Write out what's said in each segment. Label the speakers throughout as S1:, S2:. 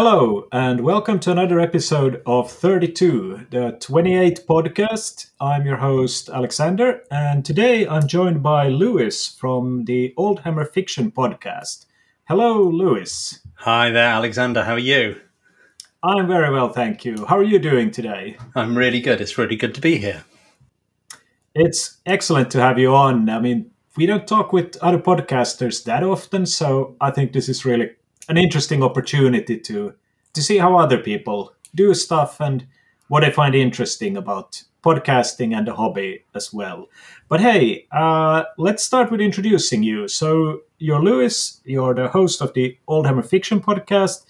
S1: Hello, and welcome to another episode of 32, the 28 podcast. I'm your host, Alexander, and today I'm joined by Lewis from the Old Hammer Fiction podcast. Hello, Lewis.
S2: Hi there, Alexander. How are you?
S1: I'm very well, thank you. How are you doing today?
S2: I'm really good. It's really good to be here.
S1: It's excellent to have you on. I mean, we don't talk with other podcasters that often, so I think this is really an interesting opportunity to to see how other people do stuff and what they find interesting about podcasting and the hobby as well. But hey, uh, let's start with introducing you. So you're Lewis. You're the host of the Old Hammer Fiction podcast,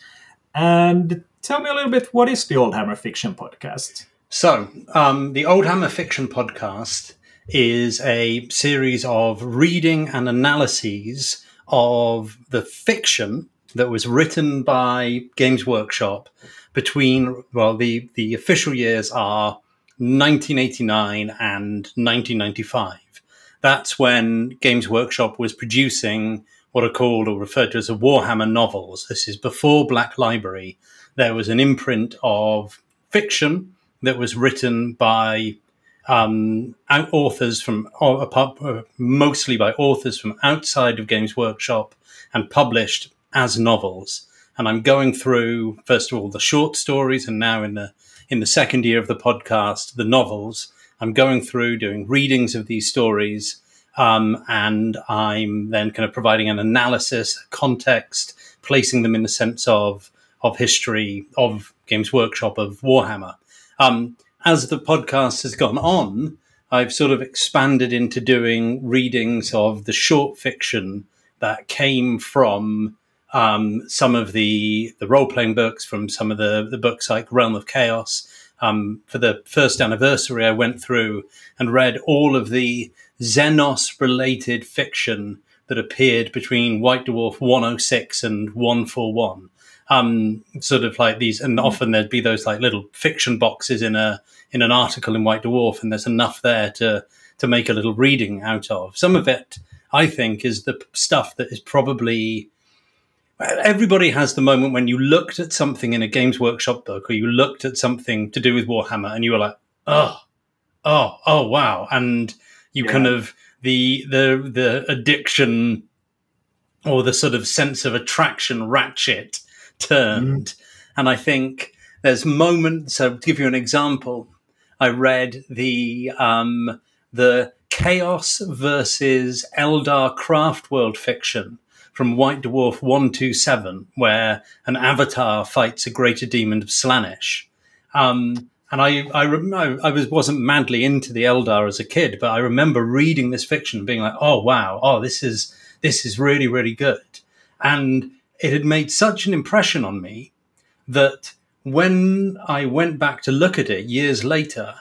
S1: and tell me a little bit what is the Old Hammer Fiction podcast?
S2: So um, the Old Hammer Fiction podcast is a series of reading and analyses of the fiction that was written by Games Workshop between well the the official years are 1989 and 1995. That's when Games Workshop was producing what are called or referred to as the Warhammer novels. This is before Black Library. There was an imprint of fiction that was written by um, authors from, uh, mostly by authors from outside of Games Workshop and published as novels. And I'm going through first of all the short stories, and now in the in the second year of the podcast, the novels. I'm going through doing readings of these stories, um, and I'm then kind of providing an analysis, context, placing them in the sense of of history of Games Workshop of Warhammer. Um, as the podcast has gone on, I've sort of expanded into doing readings of the short fiction that came from um, some of the the role playing books from some of the the books like Realm of Chaos. Um, for the first anniversary, I went through and read all of the Xenos related fiction that appeared between White Dwarf 106 and 141. Um, sort of like these, and often there'd be those like little fiction boxes in a in an article in White Dwarf, and there's enough there to to make a little reading out of. Some of it, I think, is the stuff that is probably everybody has the moment when you looked at something in a Games Workshop book or you looked at something to do with Warhammer and you were like, oh, oh, oh, wow. And you yeah. kind of, the, the, the addiction or the sort of sense of attraction ratchet turned. Mm. And I think there's moments, so to give you an example, I read the, um, the Chaos versus Eldar Craft World fiction from White Dwarf 127, where an avatar fights a greater demon of Slaanesh. Um, and I, I, I was, wasn't madly into the Eldar as a kid, but I remember reading this fiction and being like, oh, wow, oh, this is, this is really, really good. And it had made such an impression on me that when I went back to look at it years later,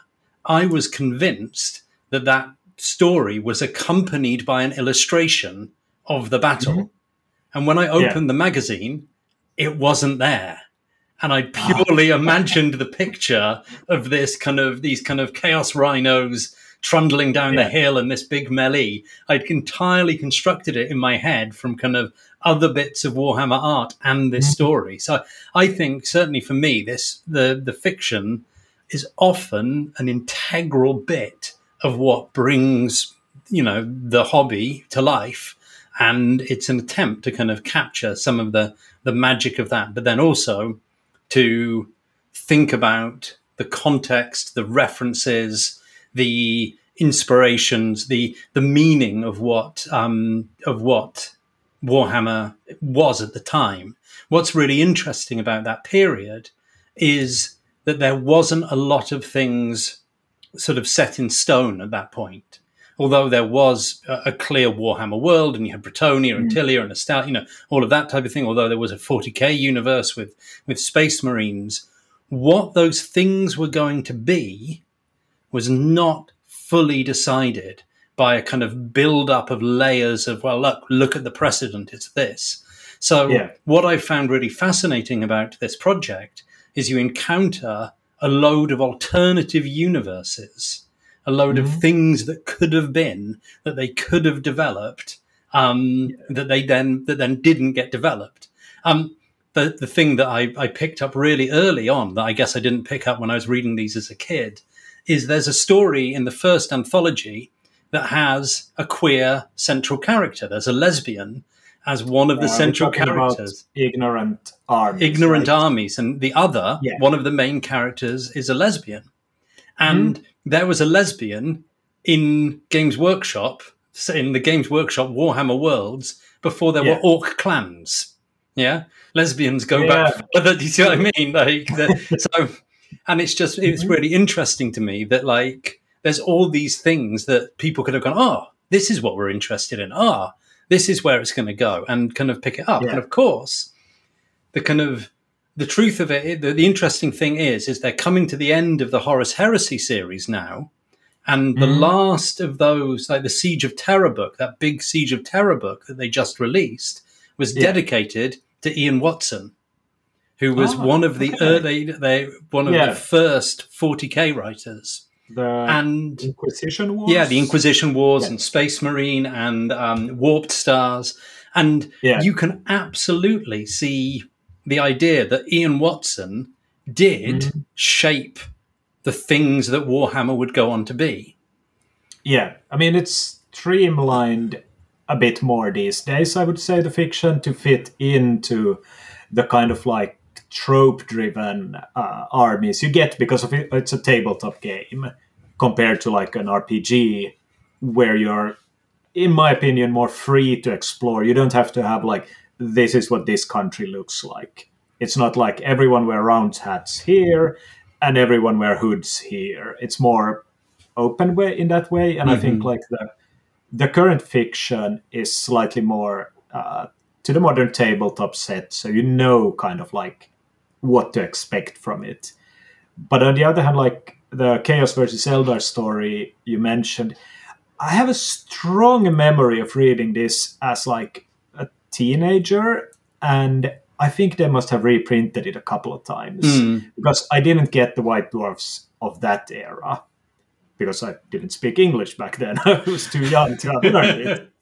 S2: I was convinced that that story was accompanied by an illustration of the battle. Mm-hmm. And when I opened yeah. the magazine, it wasn't there. And I ah. purely imagined the picture of this kind of these kind of chaos rhinos trundling down yeah. the hill and this big melee. I'd entirely constructed it in my head from kind of other bits of Warhammer art and this mm-hmm. story. So I think certainly for me, this the the fiction is often an integral bit of what brings you know the hobby to life and it's an attempt to kind of capture some of the the magic of that, but then also to think about the context, the references, the inspirations, the the meaning of what um, of what Warhammer was at the time. What's really interesting about that period is that there wasn't a lot of things sort of set in stone at that point although there was a, a clear Warhammer world and you had Bretonnia and mm. Tilea and Astal, you know, all of that type of thing, although there was a 40k universe with, with Space Marines, what those things were going to be was not fully decided by a kind of build up of layers of, well, look, look at the precedent, it's this. So, yeah. what I found really fascinating about this project is you encounter a load of alternative universes a load mm-hmm. of things that could have been that they could have developed um, yeah. that they then that then didn't get developed. Um, the, the thing that I, I picked up really early on that I guess I didn't pick up when I was reading these as a kid is there's a story in the first anthology that has a queer central character. There's a lesbian as one of the
S1: Uh,
S2: central characters.
S1: ignorant armies.
S2: Ignorant
S1: right?
S2: armies, and the other,
S1: Yeah.
S2: one of the main characters, is a lesbian. And there was a lesbian in Games Workshop, in the Games Workshop Warhammer Worlds, before there
S1: Yeah.
S2: were orc clans. Yeah, lesbians go
S1: Yeah.
S2: back further. Do you see what I mean? Like, the, so, and it's just it's
S1: Mhm.
S2: really interesting to me that like there's all these things that people could have gone, oh, this is what we're interested in. Ah, this is where it's going to go, and kind of pick it up.
S1: Yeah.
S2: And of course, the kind of the truth of it, the, the interesting thing is, is they're coming to the end of the Horus Heresy series now, and the
S1: Mhm.
S2: last of those, like the Siege of Terror book, that big Siege of Terror book that they just released, was
S1: Yeah.
S2: dedicated to Ian Watson, who was
S1: Ah,
S2: one of the
S1: okay.
S2: early, they one of
S1: Yeah.
S2: the first 40k writers,
S1: The
S2: and
S1: Inquisition Wars.
S2: yeah, the Inquisition Wars
S1: Yeah.
S2: and Space Marine and um, Warped Stars. And you can absolutely see the idea that Ian Watson did
S1: Mhm.
S2: shape the things that Warhammer would go on to be.
S1: Yeah, I mean it's streamlined a bit more these days. I would say the fiction to fit into the kind of like trope-driven uh, armies you get because of it, it's a tabletop game compared to like an RPG where you're, in my opinion, more free to explore. You don't have to have like this is what this country looks like. It's not like everyone wear round hats here and everyone wear hoods here. It's more open way in that way and i think like the the current fiction is slightly more uh, to the modern tabletop set so you know kind of like what to expect from it but on the other hand like the chaos versus eldar story you mentioned i have a strong memory of reading this as like teenager and i think they must have reprinted it a couple of times
S2: Mm.
S1: because I didn't get the White Dwarfs of that era because I didn't speak English back then. I was too young to have learned it.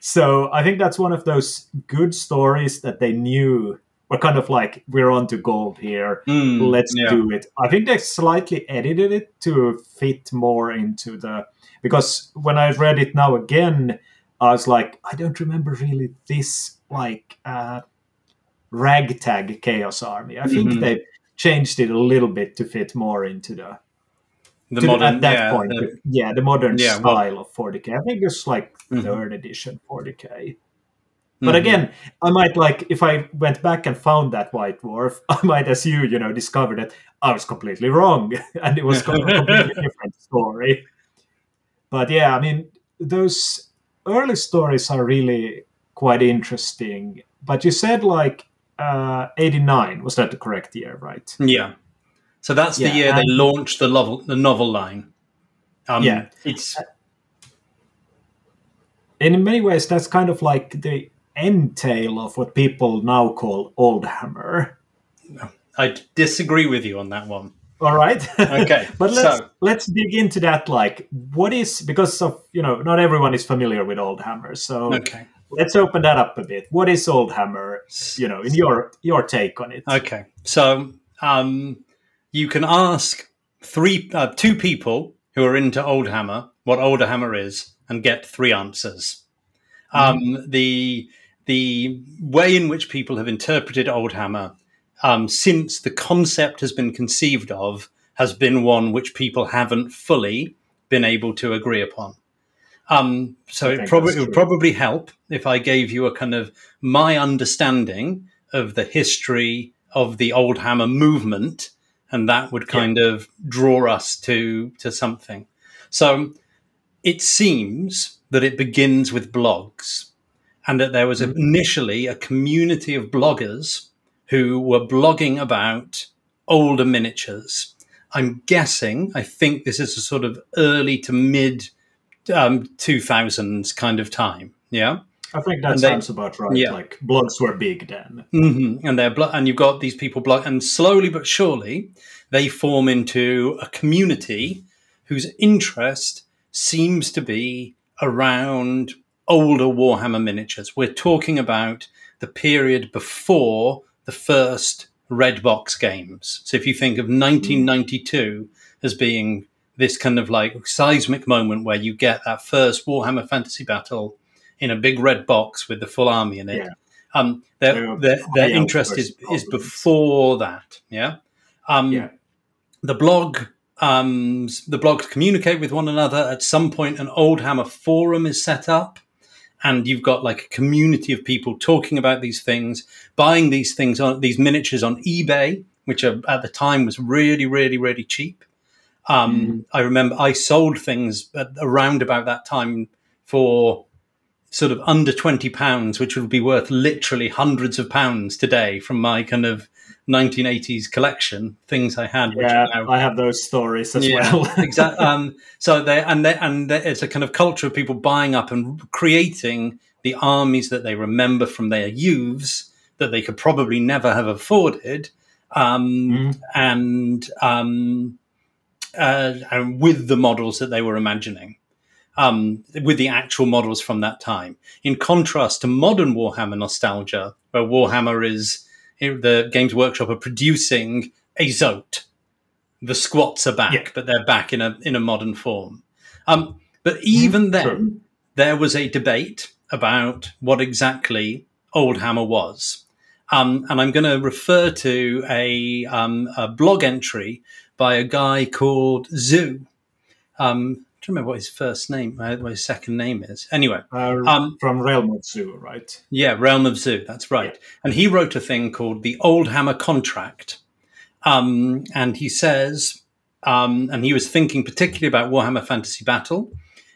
S1: So I think that's one of those good stories that they knew were kind of like we're on to gold here.
S2: Mm.
S1: Let's
S2: Yeah.
S1: do it. I think they slightly edited it to fit more into the because when I read it now again, I was like, I don't remember really this like uh, ragtag chaos army. I think
S2: Mhm.
S1: they changed it a little bit to fit more into the,
S2: The modern,
S1: at that
S2: yeah,
S1: point.
S2: the-
S1: yeah, the modern
S2: Yeah, well-
S1: style of 40k. I think it's like
S2: Mhm.
S1: third edition 40k. But
S2: Mhm.
S1: again, I might like if I went back and found that white dwarf, I might, as you, you know, discover that I was completely wrong and it was a completely different story. But yeah, I mean, those early stories are really quite interesting. But you said like uh, 89, was that the correct year, right?
S2: Yeah. So that's the year they launched the novel, the novel line. Um,
S1: Yeah.
S2: It's
S1: And in many ways, that's kind of like the entail of what people now call Old Hammer.
S2: I disagree with you on that one.
S1: All right.
S2: Okay,
S1: but let's
S2: so-
S1: let's dig into that. Like, what is because of you know not everyone is familiar with Old Hammer, so
S2: Okay.
S1: let's open that up a bit. What is Old Hammer? You know, in your your take on it.
S2: Okay. So um, you can ask three, uh, two people who are into Old Hammer what Old Hammer is, and get three answers. Um, the the way in which people have interpreted Old Hammer um, since the concept has been conceived of has been one which people haven't fully been able to agree upon. Um, so it, probably it would probably help if I gave you a kind of my understanding of the history of the Old Hammer movement, and that would kind of draw us to to something. So it seems that it begins with blogs, and that there was
S1: Mhm.
S2: initially a community of bloggers who were blogging about older miniatures. I'm guessing, I think this is a sort of early to mid um, 2000s kind of time. Yeah.
S1: I think that
S2: And they-
S1: sounds about right.
S2: yeah.
S1: Like blogs were big then.
S2: hmm And they're blo- and you've got these people blog, and slowly but surely they form into a community whose interest seems to be around older Warhammer miniatures. We're talking about the period before the first red box games. So if you think of 1992 as being this kind of like seismic moment where you get that first Warhammer Fantasy Battle in a big red box with the full army in it.
S1: Yeah.
S2: Um, their their, their interest is is before that. Yeah. Um,
S1: Yeah.
S2: The blog, um, the blogs communicate with one another. At some point, an Old Hammer forum is set up, and you've got like a community of people talking about these things, buying these things on these miniatures on eBay, which are, at the time was really, really, really cheap. Um, I remember I sold things at, around about that time for sort of under 20 pounds, which would be worth literally hundreds of pounds today from my kind of 1980s collection, things I had. Which
S1: Yeah,
S2: now,
S1: I have those stories as
S2: yeah,
S1: well.
S2: exactly. Um, so they and they, and there- it's a kind of culture of people buying up and creating the armies that they remember from their youths that they could probably never have afforded, um,
S1: Mhm.
S2: and um, uh, and with the models that they were imagining. Um, with the actual models from that time, in contrast to modern Warhammer nostalgia, where Warhammer is the Games Workshop are producing a Zote, the squats are back,
S1: Yeah.
S2: but they're back in a in a modern form. Um, but even then,
S1: True.
S2: there was a debate about what exactly Old Hammer was, um, and I'm going to refer to a, um, a blog entry by a guy called Zhu. Um, I don't remember what his first name, uh, what his second name is. Anyway,
S1: Uh,
S2: um,
S1: from Realm of Zhu, right?
S2: yeah, Realm of Zhu. That's right. And he wrote a thing called the Old Hammer Contract. Um, and he says, um, and he was thinking particularly about Warhammer Fantasy Battle,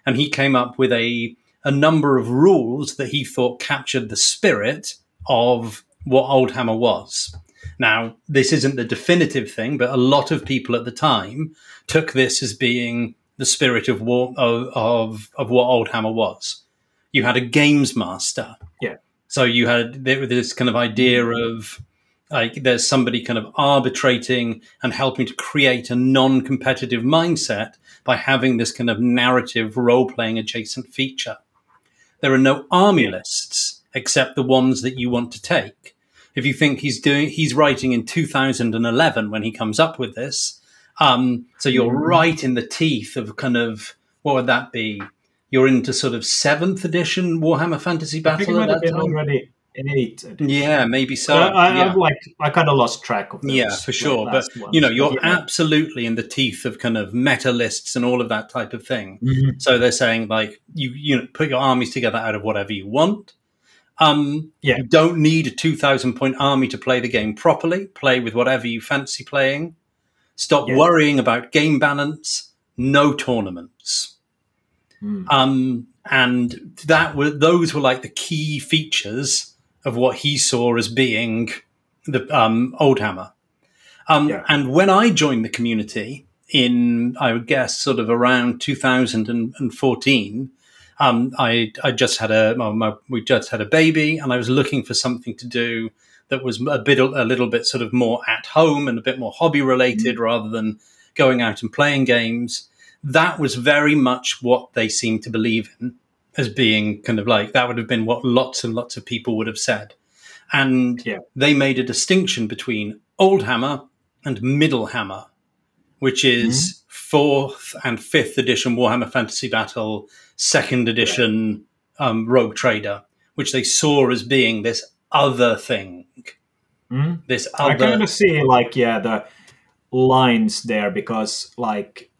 S2: and he came up with a a number of rules that he thought captured the spirit of what Old Hammer was. Now, this isn't the definitive thing, but a lot of people at the time took this as being the spirit of war of of, of what Oldhammer was. You had a games master.
S1: Yeah.
S2: So you had this kind of idea of like there's somebody kind of arbitrating and helping to create a non-competitive mindset by having this kind of narrative role-playing adjacent feature. There are no army lists except the ones that you want to take. If you think he's doing, he's writing in 2011 when he comes up with this. Um, so you're
S1: Mhm.
S2: right in the teeth of kind of what would that be? You're into sort of seventh edition Warhammer Fantasy
S1: I think it
S2: Battle at that time.
S1: already eight. edition.
S2: Yeah, maybe so.
S1: I,
S2: yeah.
S1: I've like I kind of lost track of those.
S2: Yeah, for sure. But
S1: ones.
S2: you know, you're
S1: yeah.
S2: absolutely in the teeth of kind of meta lists and all of that type of thing.
S1: Mhm.
S2: So they're saying like you you know, put your armies together out of whatever you want. Um,
S1: Yeah.
S2: You don't need a two thousand point army to play the game properly. Play with whatever you fancy playing. Stop
S1: Yeah.
S2: worrying about game balance. No tournaments.
S1: Mm.
S2: Um, and that were those were like the key features of what he saw as being the um, old hammer. Um,
S1: Yeah.
S2: And when I joined the community in, I would guess, sort of around 2014, um, I I just had a my, we just had a baby, and I was looking for something to do that was a bit a little bit sort of more at home and a bit more hobby related rather than going out and playing games. That was very much what they seemed to believe in as being kind of like that would have been what lots and lots of people would have said. And
S1: Yeah.
S2: they made a distinction between Old Hammer and Middle Hammer, which is fourth and fifth edition Warhammer Fantasy Battle, second edition um, Rogue Trader, which they saw as being this other thing.
S1: Mhm.
S2: This
S1: I
S2: other.
S1: kind of see like yeah the lines there because like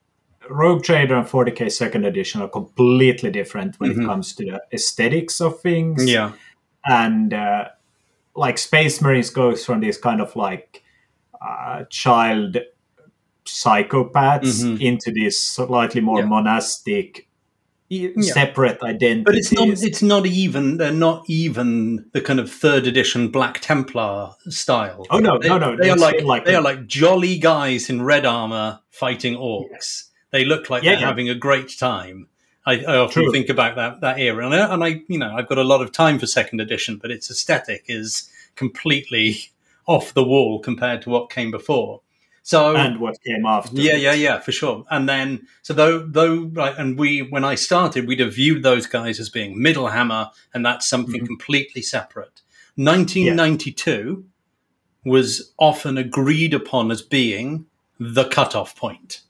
S1: Rogue Trader and 40k second edition are completely different when
S2: Mhm.
S1: it comes to the aesthetics of things.
S2: yeah.
S1: and uh, like Space Marines goes from these kind of like uh, child psychopaths
S2: Mhm.
S1: into this slightly more
S2: Yeah.
S1: monastic,
S2: Yeah.
S1: separate identities.
S2: But it's not. It's not even. They're not even the kind of third edition Black Templar style.
S1: oh no,
S2: They,
S1: no, no!
S2: they are like,
S1: like
S2: they are like jolly guys in red armor fighting orcs. They look like
S1: Yeah,
S2: they're
S1: yeah.
S2: having a great time. I, I often
S1: True.
S2: think about that that era, and I, and I, you know, I've got a lot of time for second edition, but its aesthetic is completely off the wall compared to what came before. So
S1: and what came after.
S2: yeah, yeah, yeah, for sure. And then, so though, though, right, and we, when I started, we'd have viewed those guys as being middle hammer, and that's something
S1: Mhm.
S2: completely separate. 1992 was often agreed upon as being the cutoff point.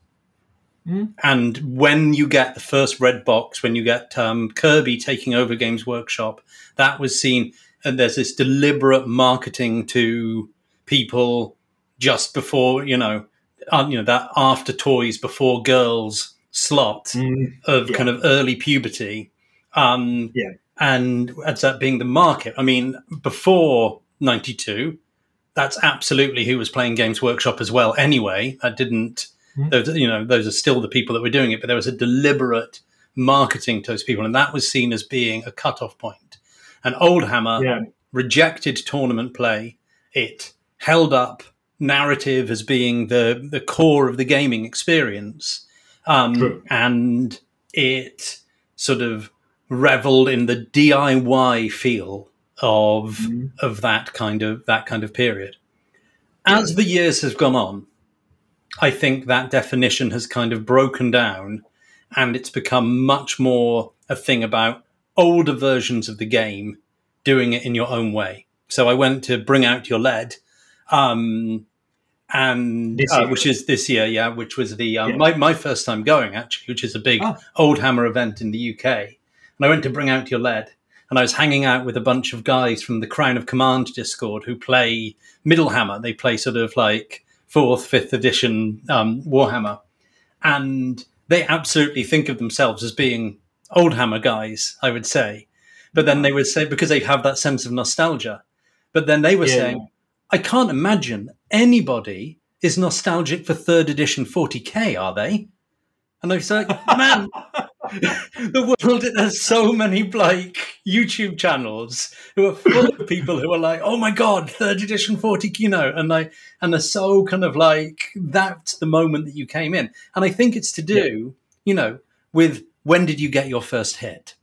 S1: Mm.
S2: And when you get the first red box, when you get um, Kirby taking over Games Workshop, that was seen. And there's this deliberate marketing to people just before you know, uh, you know that after toys before girls slot
S1: Mm.
S2: of
S1: Yeah.
S2: kind of early puberty. Um,
S1: Yeah.
S2: And ends up being the market. I mean, before 92, that's absolutely who was playing Games Workshop as well anyway. That didn't,
S1: Mhm.
S2: those, you know, those are still the people that were doing it, but there was a deliberate marketing to those people. And that was seen as being a cutoff point. And Old Hammer
S1: Yeah.
S2: rejected tournament play. It held up narrative as being the, the core of the gaming experience. Um, and it sort of reveled in the DIY feel of
S1: Mhm.
S2: of that kind of that kind of period. As the years have gone on, I think that definition has kind of broken down and it's become much more a thing about older versions of the game doing it in your own way. So I went to bring out your lead, um, and uh, which is this year, yeah, which was the um,
S1: Yeah.
S2: my my first time going actually, which is a big
S1: Ah.
S2: old hammer event in the UK. And I went to bring out your lead, and I was hanging out with a bunch of guys from the Crown of Command Discord who play Middle Hammer. They play sort of like fourth, fifth edition um, Warhammer, and they absolutely think of themselves as being old Hammer guys. I would say, but then they would say because they have that sense of nostalgia. But then they were
S1: Yeah.
S2: saying, I can't imagine anybody is nostalgic for third edition 40k, are they? And I was like, man, the world has so many like YouTube channels who are full of people who are like, oh my god, third edition 40, you know, and like, and they're so kind of like that's the moment that you came in, and I think it's to do, you know, with when did you get your first hit?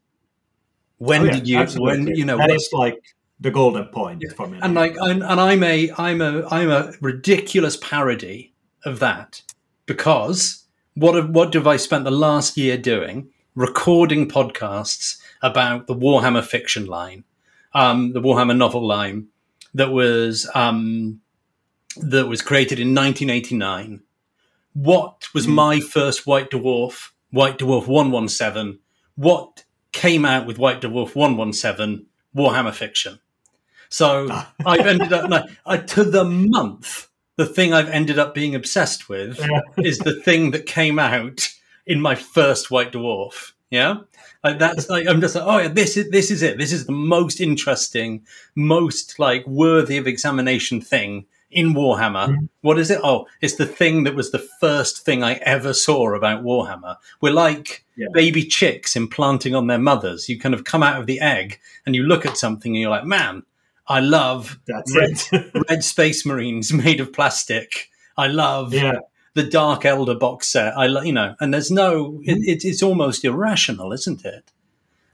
S2: When
S1: Oh, yeah,
S2: did you?
S1: absolutely.
S2: When you know?
S1: that
S2: what-
S1: is like the golden point for me.
S2: and like and, and i'm a i'm a i'm a ridiculous parody of that because what have, what have i spent the last year doing? Recording podcasts about the warhammer fiction line um, the warhammer novel line that was um, that was created in 1989 what was
S1: Mm.
S2: my first white dwarf white dwarf 117 what came out with white dwarf 117 warhammer fiction so I've ended up no, I, to the month. The thing I've ended up being obsessed with
S1: Yeah.
S2: is the thing that came out in my first White Dwarf. Yeah, like that's like I'm just like, oh yeah, this is this is it. This is the most interesting, most like worthy of examination thing in Warhammer.
S1: Mhm.
S2: What is it? Oh, it's the thing that was the first thing I ever saw about Warhammer. We're like
S1: Yeah.
S2: baby chicks implanting on their mothers. You kind of come out of the egg and you look at something and you're like, man, I love
S1: That's
S2: Red- red space marines made of plastic. I love
S1: yeah.
S2: the Dark Eldar box set. I love, you know, and there's no, it,
S1: Mm-hmm.
S2: it, it's almost irrational, isn't it?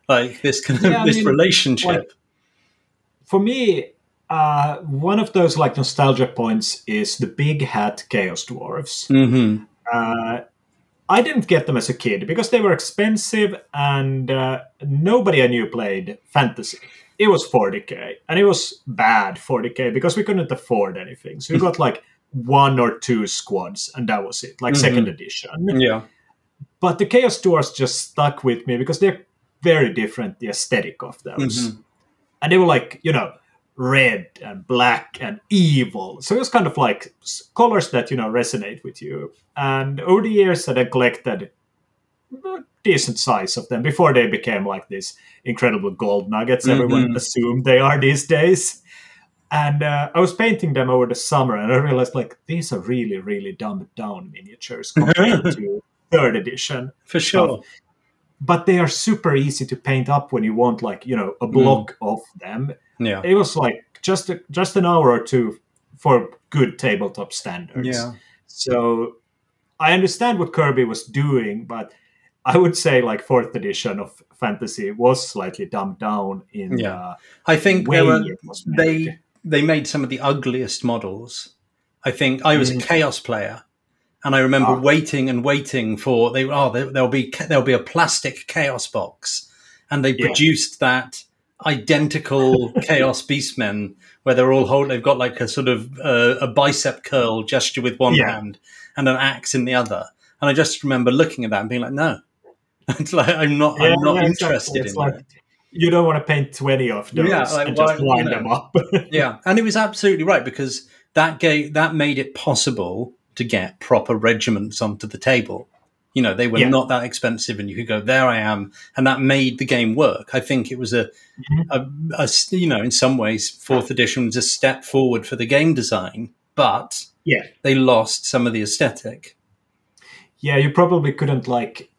S2: Like this kind of
S1: Yeah,
S2: this
S1: mean,
S2: relationship.
S1: like- For me, uh, one of those like nostalgia points is the big hat Chaos Dwarfs.
S2: hmm
S1: Uh, I didn't get them as a kid because they were expensive and uh, nobody I knew played fantasy. It was 40k and it was bad 40k because we couldn't afford anything. So we got like one or two squads and that was it, like
S2: Mhm.
S1: second edition.
S2: Yeah,
S1: But the Chaos Dwarfs just stuck with me because they're very different, the aesthetic of those.
S2: Mhm.
S1: And they were like, you know, red and black and evil. So it was kind of like colors that, you know, resonate with you. And over the years, that I collected a decent size of them before they became like these incredible gold nuggets everyone
S2: Mhm.
S1: assumed they are these days. And uh, I was painting them over the summer, and I realized like these are really, really dumbed down miniatures compared to third edition
S2: for sure.
S1: but they are super easy to paint up when you want like you know a
S2: Mm.
S1: block of them
S2: Yeah,
S1: it was like just a, just an hour or two for good tabletop standards
S2: yeah,
S1: so i understand what kirby was doing but i would say like fourth edition of fantasy was slightly dumbed down in
S2: Yeah.
S1: the
S2: I think there were,
S1: it was made.
S2: they they made some of the ugliest models. I think I was a
S1: Mm.
S2: chaos player, and I remember
S1: Ah.
S2: waiting and waiting for they oh there, there'll be there'll be a plastic chaos box, and they
S1: Yeah.
S2: produced that identical Chaos Beastmen where they're all hold. They've got like a sort of uh, a bicep curl gesture with one
S1: Yeah.
S2: hand and an axe in the other. And I just remember looking at that and being like, no, it's like I'm not. I'm not
S1: Yeah, exactly.
S2: interested
S1: It's
S2: in
S1: like you don't want to paint twenty of those
S2: Yeah, like,
S1: and
S2: why-
S1: just line
S2: you know.
S1: them up.
S2: Yeah, and it was absolutely right because that gave that made it possible to get proper regiments onto the table. You know, they were
S1: Yeah.
S2: not that expensive, and you could go there. I am, and that made the game work. I think it was a,
S1: Mhm.
S2: a, a you know, in some ways, fourth edition was a step forward for the game design, but
S1: Yeah.
S2: they lost some of the aesthetic.
S1: yeah, you probably couldn't like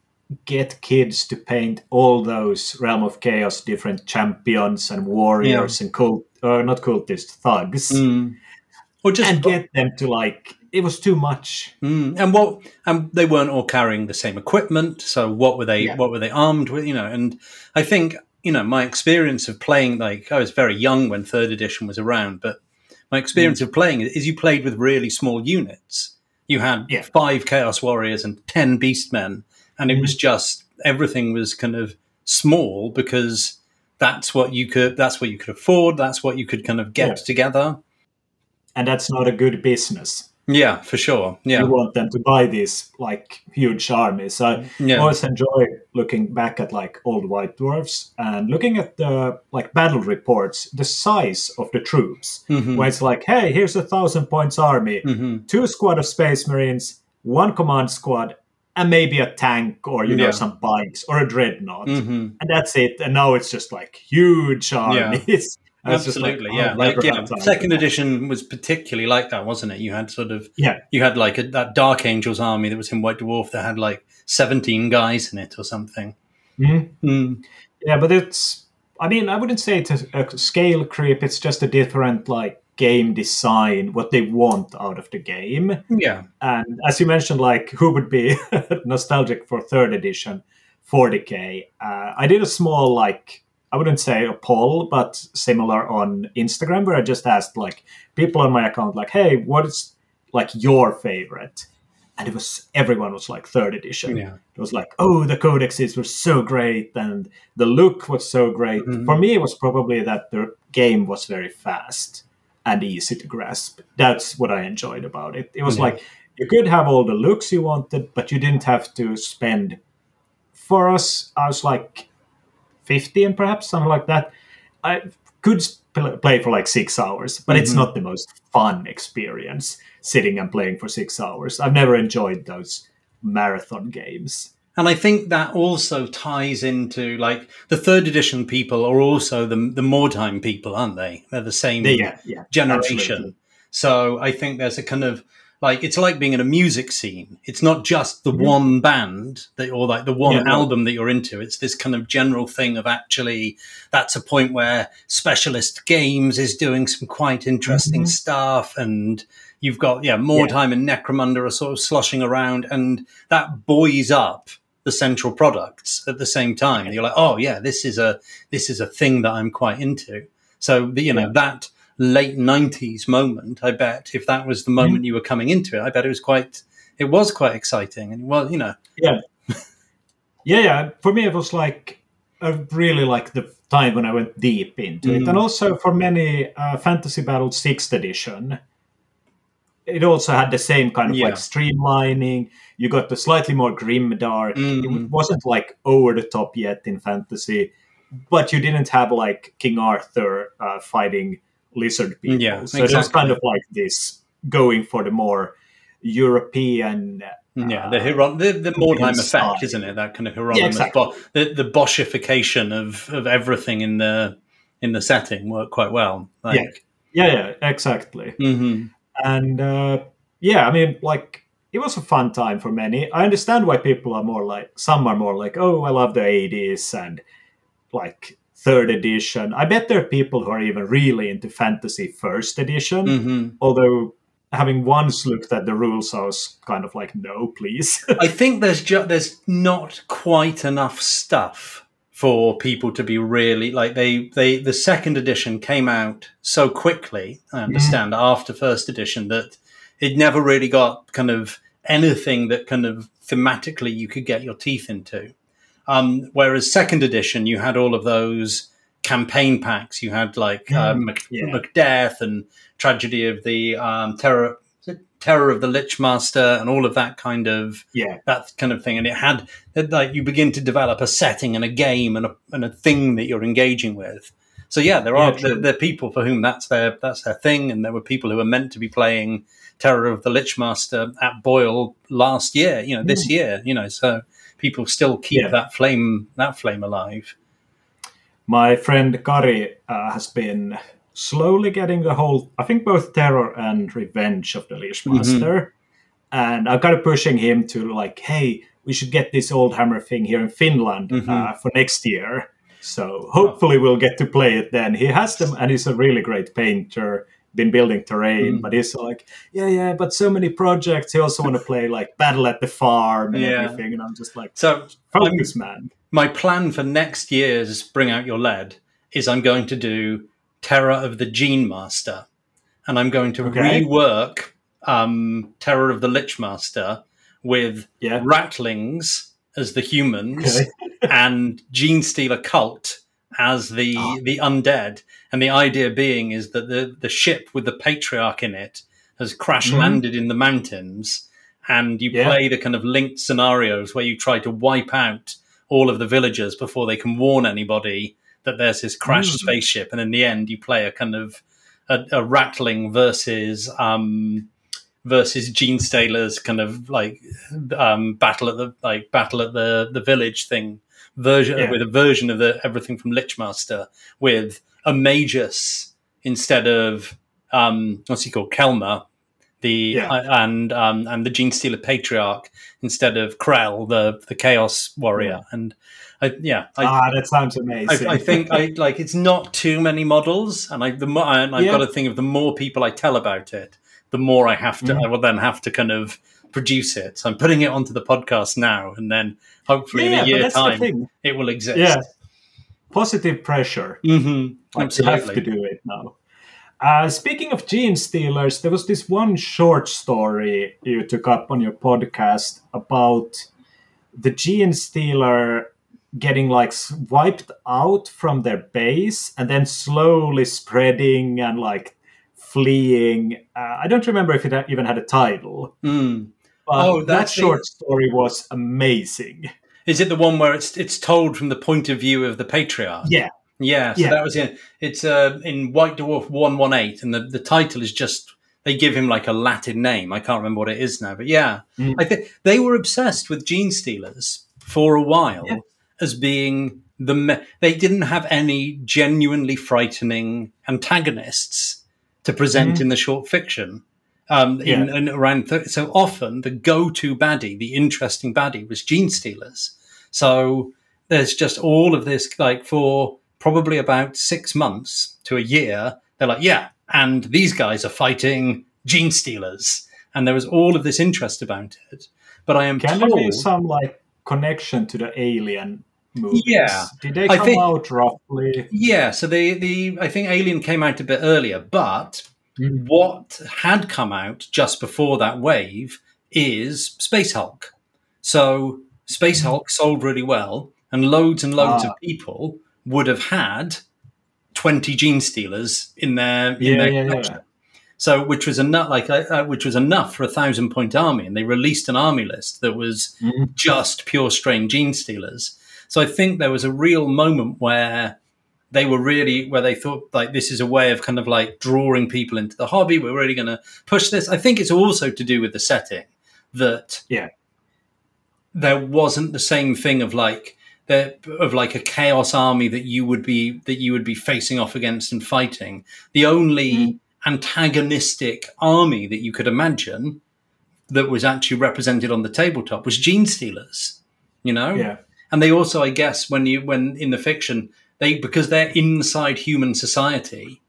S1: get kids to paint all those realm of chaos different champions and warriors and cult or not cultists thugs
S2: Mm. Or just
S1: and get them to like it was too much
S2: Mm. And what? And they weren't all carrying the same equipment. So what were they?
S1: Yeah.
S2: What were they armed with? You know, and I think you know my experience of playing. Like I was very young when third edition was around, but my experience of playing is you played with really small units. You had
S1: Yeah.
S2: five Chaos Warriors and ten Beastmen, and it was just everything was kind of small because that's what you could. That's what you could afford. That's what you could kind of get
S1: Yeah.
S2: together.
S1: and that's not a good business
S2: Yeah, for sure. Yeah,
S1: you want them to buy these like huge armies i
S2: yeah.
S1: always enjoy looking back at like old white dwarfs and looking at the like battle reports the size of the troops
S2: Mhm.
S1: where it's like hey here's a thousand points army
S2: Mhm.
S1: two squad of space marines one command squad and maybe a tank or you know
S2: Yeah.
S1: some bikes or a dreadnought
S2: Mhm.
S1: and that's it and now it's just like huge armies was just like,
S2: Absolutely,
S1: oh,
S2: yeah. Like
S1: never
S2: you
S1: had
S2: know,
S1: time for
S2: second edition was particularly like that, wasn't it? You had sort of
S1: Yeah.
S2: you had like a, that Dark Angels army that was in White Dwarf that had like seventeen guys in it or something.
S1: Mhm.
S2: Mm.
S1: Yeah, but it's. I mean, I wouldn't say it's a, a scale creep. It's just a different like game design, what they want out of the game.
S2: Yeah,
S1: And as you mentioned, like who would be nostalgic for third edition, 40k? Uh, I did a small like I wouldn't say a poll, but similar on Instagram where I just asked like people on my account like, hey, what is like your favorite? And it was everyone was like third edition.
S2: yeah,
S1: It was like, oh, the codexes were so great and the look was so great.
S2: Mhm.
S1: For me, it was probably that the game was very fast and easy to grasp. That's what I enjoyed about it. It was
S2: Yeah.
S1: like you could have all the looks you wanted, but you didn't have to spend. For us, I was like 15, perhaps something like that. I could pl- play for like six hours, but it's
S2: Mhm.
S1: not the most fun experience sitting and playing for six hours. I've never enjoyed those marathon games.
S2: And I think that also ties into like the third edition people are also the the Mordheim people, aren't they? They're the same
S1: Yeah, yeah,
S2: generation.
S1: absolutely.
S2: So I think there's a kind of like it's like being in a music scene. It's not just the
S1: Mhm.
S2: one band that or like the one
S1: Yeah,
S2: album that you're into. It's this kind of general thing of actually that's a point where specialist games is doing some quite interesting
S1: Mhm.
S2: stuff and you've got yeah Mordheim and Necromunda are sort of sloshing around and that buoys up the central products at the same time. And you're like, oh yeah, this is a this is a thing that I'm quite into. So the, you know
S1: Yeah.
S2: that late '90s moment. I bet if that was the moment you were coming into it, I bet it was quite it was quite exciting. And well, you know,
S1: Yeah, yeah. yeah. For me, it was like a really like the time when I went deep into it,
S2: Mm.
S1: and also for many uh, Fantasy Battle Sixth Edition, it also had the same kind of
S2: Yeah.
S1: like streamlining. You got the slightly more grim dark.
S2: Mhm.
S1: It wasn't like over the top yet in fantasy, but you didn't have like King Arthur uh, fighting lizard people.
S2: Yeah,
S1: so it was kind of like this going for the more European.
S2: yeah,
S1: Uh,
S2: the hero, the, the Mordheim effect, isn't it? That kind of Hieronymus,
S1: exactly.
S2: Bo- the the Boschification of of everything in the in the setting worked quite well. Like,
S1: Yeah, yeah, exactly.
S2: hmm
S1: and uh, yeah i mean like it was a fun time for many. I understand why people are more like some are more like oh i love the 80s and like third edition. I bet there are people who are even really into fantasy first edition
S2: hmm
S1: although having once looked at the rules i was kind of like no please.
S2: I think there's ju- there's not quite enough stuff for people to be really like they they the second edition came out so quickly. I understand after first edition that it never really got kind of anything that kind of thematically you could get your teeth into. Um, whereas second edition, you had all of those campaign packs. You had like
S1: Mm, yeah.
S2: McDeath and Tragedy of the um, Terror, Terror of the Lich Master, and all of that kind of
S1: Yeah.
S2: that kind of thing. And it had like you begin to develop a setting and a game and a, and a thing that you're engaging with. So yeah, there are
S1: Yeah,
S2: there, there are people for whom that's their that's their thing, and there were people who are meant to be playing Terror of the Lich Master at BOYL last year. You know, this year. You know, so people still keep
S1: Yeah.
S2: that flame that flame alive.
S1: My friend Kari uh, has been slowly getting the whole, I think both Terror and Revenge of the Lich Master. And I'm kind of pushing him to, like, hey, we should get this old hammer thing here in Finland
S2: Mhm.
S1: uh, for next year. So hopefully we'll get to play it then. He has them, and he's a really great painter. Been building terrain,
S2: Mm.
S1: but he's like, yeah, yeah, but so many projects. He also want to play like Battle at the Farm and
S2: Yeah.
S1: everything. And I'm just like,
S2: So
S1: focus, man.
S2: my plan for next year's Bring Out Your Lead is I'm going to do Terror of the Gene Master, and I'm going to
S1: Okay.
S2: rework um, Terror of the Lich Master with
S1: Yeah.
S2: Ratlings as the humans and Gene Stealer Cult as the
S1: Ah.
S2: the undead. And the idea being is that the the ship with the patriarch in it has crash landed in the mountains, and you
S1: Mm-hmm. Yeah.
S2: play the kind of linked scenarios where you try to wipe out all of the villagers before they can warn anybody that there's this crashed
S1: Mm.
S2: spaceship, and in the end, you play a kind of a, a Ratling versus um, versus Gene Stealer's kind of like um, battle at the like battle at the the village thing version
S1: Yeah.
S2: with a version of the everything from Lichmaster with a Magus instead of um, what's he called Kemmler the
S1: Yeah.
S2: uh, and um, and the Gene Stealer Patriarch instead of Krell the the Chaos Warrior and I, yeah I,
S1: ah, that sounds amazing.
S2: I, I think I like it's not too many models, and I the more and I've
S1: Yeah.
S2: got to think of the more people I tell about it, the more I have to.
S1: Mhm.
S2: I will then have to kind of produce it. So I'm putting it onto the podcast now, and then hopefully in a year time it will exist.
S1: Yeah, positive pressure.
S2: hmm
S1: Like, you have to do it now. Uh, speaking of gene stealers, there was this one short story you took up on your podcast about the gene stealer getting like wiped out from their base and then slowly spreading and like fleeing. Uh, I don't remember if it ha- even had a title,
S2: Mm.
S1: but
S2: Oh,
S1: that short story was amazing.
S2: Is it the one where it's it's told from the point of view of the patriarch?
S1: Yeah,
S2: Yeah, so
S1: Yeah.
S2: that was in it's uh, in White Dwarf one one eight, and the, the title is just they give him like a Latin name. I can't remember what it is now, but yeah,
S1: Mm.
S2: I think they were obsessed with gene stealers for a while
S1: Yeah.
S2: As being the me- they didn't have any genuinely frightening antagonists to present
S1: Mhm.
S2: in the short fiction. Um, in,
S1: Yeah.
S2: in around th- so often the go-to baddie, the interesting baddie, was gene stealers. So there's just all of this like for probably about six months to a year they're like yeah and these guys are fighting gene stealers and there was all of this interest about it but i am
S1: Can there be some like connection to the Alien movies?
S2: Yeah.
S1: Did they
S2: I
S1: come
S2: think-
S1: out roughly?
S2: yeah so the the i think alien came out a bit earlier but
S1: Mm.
S2: what had come out just before that wave is space hulk so space hulk sold really well and loads and loads
S1: Mm. Ah.
S2: of people would have had 20 gene stealers in their in
S1: Yeah,
S2: their
S1: yeah,
S2: collection.
S1: yeah.
S2: So, which was enough, like, uh, uh, which was enough for a thousand point army, and they released an army list that was
S1: Mhm.
S2: just pure strain gene stealers. So, I think there was a real moment where they were really, where they thought like this is a way of kind of like drawing people into the hobby. We're really going to push this. I think it's also to do with the setting that
S1: Yeah.
S2: there wasn't the same thing of like of like a chaos army that you would be that you would be facing off against and fighting. The only
S1: Mm.
S2: antagonistic army that you could imagine that was actually represented on the tabletop was gene stealers. You know,
S1: Yeah.
S2: And they also, I guess, when you when in the fiction they because they're inside human society,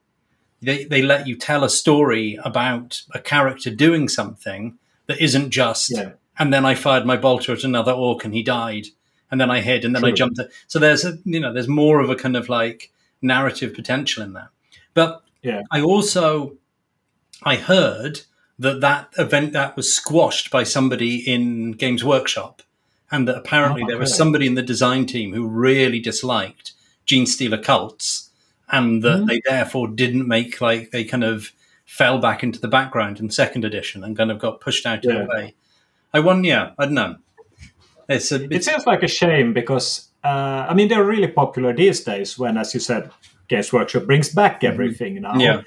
S2: they they let you tell a story about a character doing something that isn't just
S1: Yeah.
S2: and then I fired my bolter at another orc and he died, and then I hid and then I jumped. So there's a you know there's more of a kind of like narrative potential in that. But
S1: Yeah.
S2: I also I heard that that event that was squashed by somebody in Games Workshop, and that apparently
S1: Oh,
S2: there was somebody in the design team who really disliked gene stealer cults, and that
S1: Mhm.
S2: they therefore didn't make like they kind of fell back into the background in second edition and kind of got pushed out of
S1: Yeah.
S2: the way. I won, yeah, I don't know. It's a
S1: It
S2: it's,
S1: seems like a shame because uh, I mean they're really popular these days. When, as you said, Games Workshop brings back everything now,
S2: Mm-hmm. Yeah.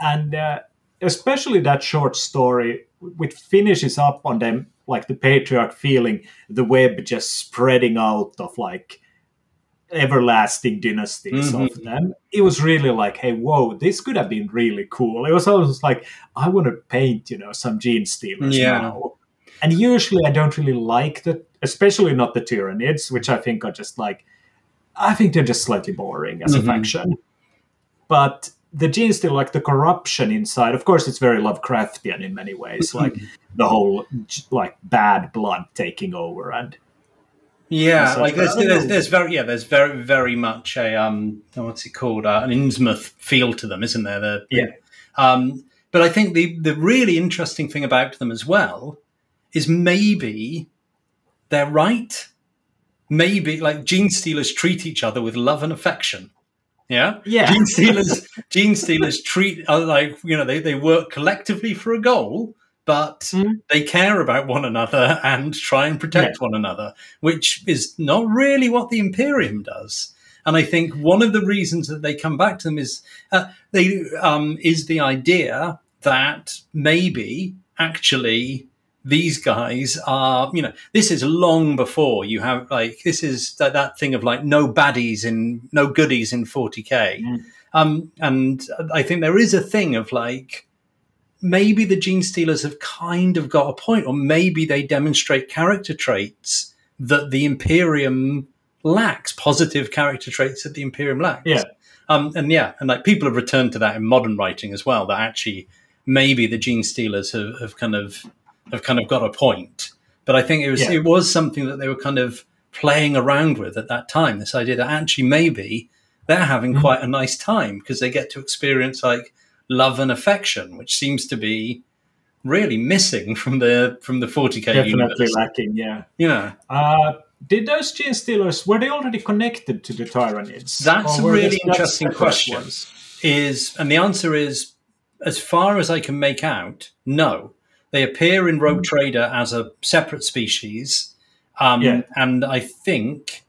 S1: and uh, especially that short story, which finishes up on them like the patriarch feeling the web just spreading out of like everlasting dynasties
S2: Mhm.
S1: of them. It was really like, hey, whoa, this could have been really cool. It was almost like I want to paint, you know, some gene stealers
S2: Yeah.
S1: now. And usually I don't really like that, especially not the Tyranids, which I think are just like, I think they're just slightly boring as
S2: Mhm.
S1: a faction. But the gene stealer, like the corruption inside, of course, it's very Lovecraftian in many ways, like the whole like bad blood taking over and
S2: Yeah,
S1: such,
S2: like there's, there's, there's very yeah there's very very much a um what's it called uh, an Innsmouth feel to them, isn't there? The,
S1: Yeah.
S2: Um, but I think the the really interesting thing about them as well is maybe they're right. Maybe like gene stealers treat each other with love and affection. Yeah,
S1: Yeah.
S2: Gene stealers, gene stealers treat uh, like you know they, they work collectively for a goal, but
S1: Mm.
S2: they care about one another and try and protect one another, which is not really what the Imperium does. And I think one of the reasons that they come back to them is uh, they um, is the idea that maybe actually these guys are you know this is long before you have like this is that, that thing of like no baddies in no goodies in 40k
S1: Mm.
S2: um and i think there is a thing of like maybe the gene stealers have kind of got a point or maybe they demonstrate character traits that the imperium lacks positive character traits that the imperium lacks
S1: Yeah.
S2: um and yeah and like people have returned to that in modern writing as well that actually maybe the gene stealers have, have kind of have kind of got a point but i think it was
S1: Yeah.
S2: it was something that they were kind of playing around with at that time this idea that actually maybe they're having
S1: Mhm.
S2: quite a nice time because they get to experience like love and affection which seems to be really missing from the from the 40k universe.
S1: definitely
S2: universe
S1: lacking. Yeah.
S2: yeah
S1: Uh, did those gene stealers were they already connected to the Tyranids?
S2: That's a really interesting question.
S1: ones?
S2: is and the answer is as far as i can make out no they appear in rogue trader as a separate species um,
S1: Yeah.
S2: and i think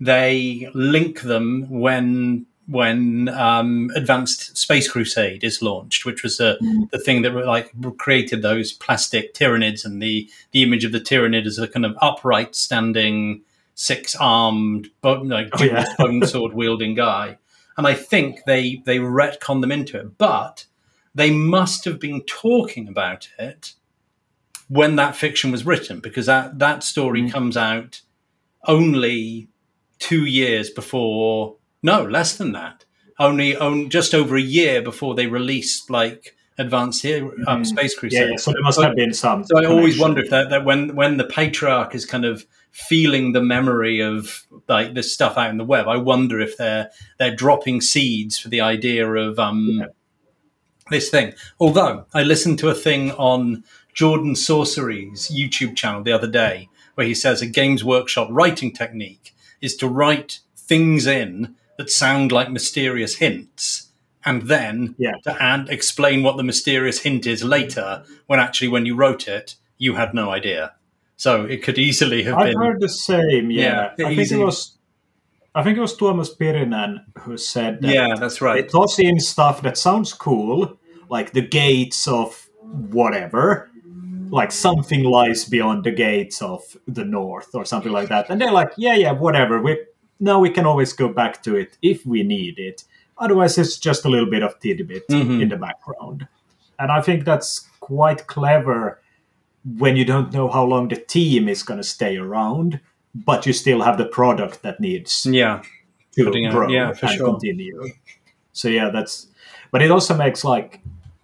S2: they link them when when um, advanced space crusade is launched which was the,
S1: Mm.
S2: the thing that like created those plastic tyranids and the the image of the tyranid as a kind of upright standing six armed like
S1: Oh, yeah.
S2: bone sword wielding guy and I think they they retcon them into it. But they must have been talking about it when that fiction was written, because that that story
S1: Mm.
S2: comes out only two years before. No, less than that. Only on just over a year before they released like Advanced here um,
S1: Mhm.
S2: Space
S1: Yeah,
S2: Crusade.
S1: yeah, so there must have been some.
S2: So I always wonder if that, that when when the patriarch is kind of feeling the memory of like this stuff out in the web, I wonder if they're they're dropping seeds for the idea of um,
S1: Yeah.
S2: this thing. Although I listened to a thing on Jordan Sorcery's YouTube channel the other day where he says a Games Workshop writing technique is to write things in that sound like mysterious hints. And then
S1: Yeah.
S2: to add, explain what the mysterious hint is later, when actually when you wrote it, you had no idea. So it could easily have been.
S1: I've heard the same. Yeah,
S2: Yeah,
S1: I think it was. I think it was Tuomas Pirinen who said that
S2: Yeah, that's right they
S1: toss in stuff that sounds cool, like the gates of whatever, like something lies beyond the gates of the north or something like that, and they're like, yeah, yeah, whatever. We now we can always go back to it if we need it. Otherwise, it's just a little bit of tidbit
S2: Mhm.
S1: in the background, and I think that's quite clever when you don't know how long the team is going to stay around, but you still have the product that needs
S2: Yeah,
S1: to
S2: Putting out-
S1: grow
S2: yeah, for
S1: and
S2: sure.
S1: continue. So yeah, that's. But it also makes like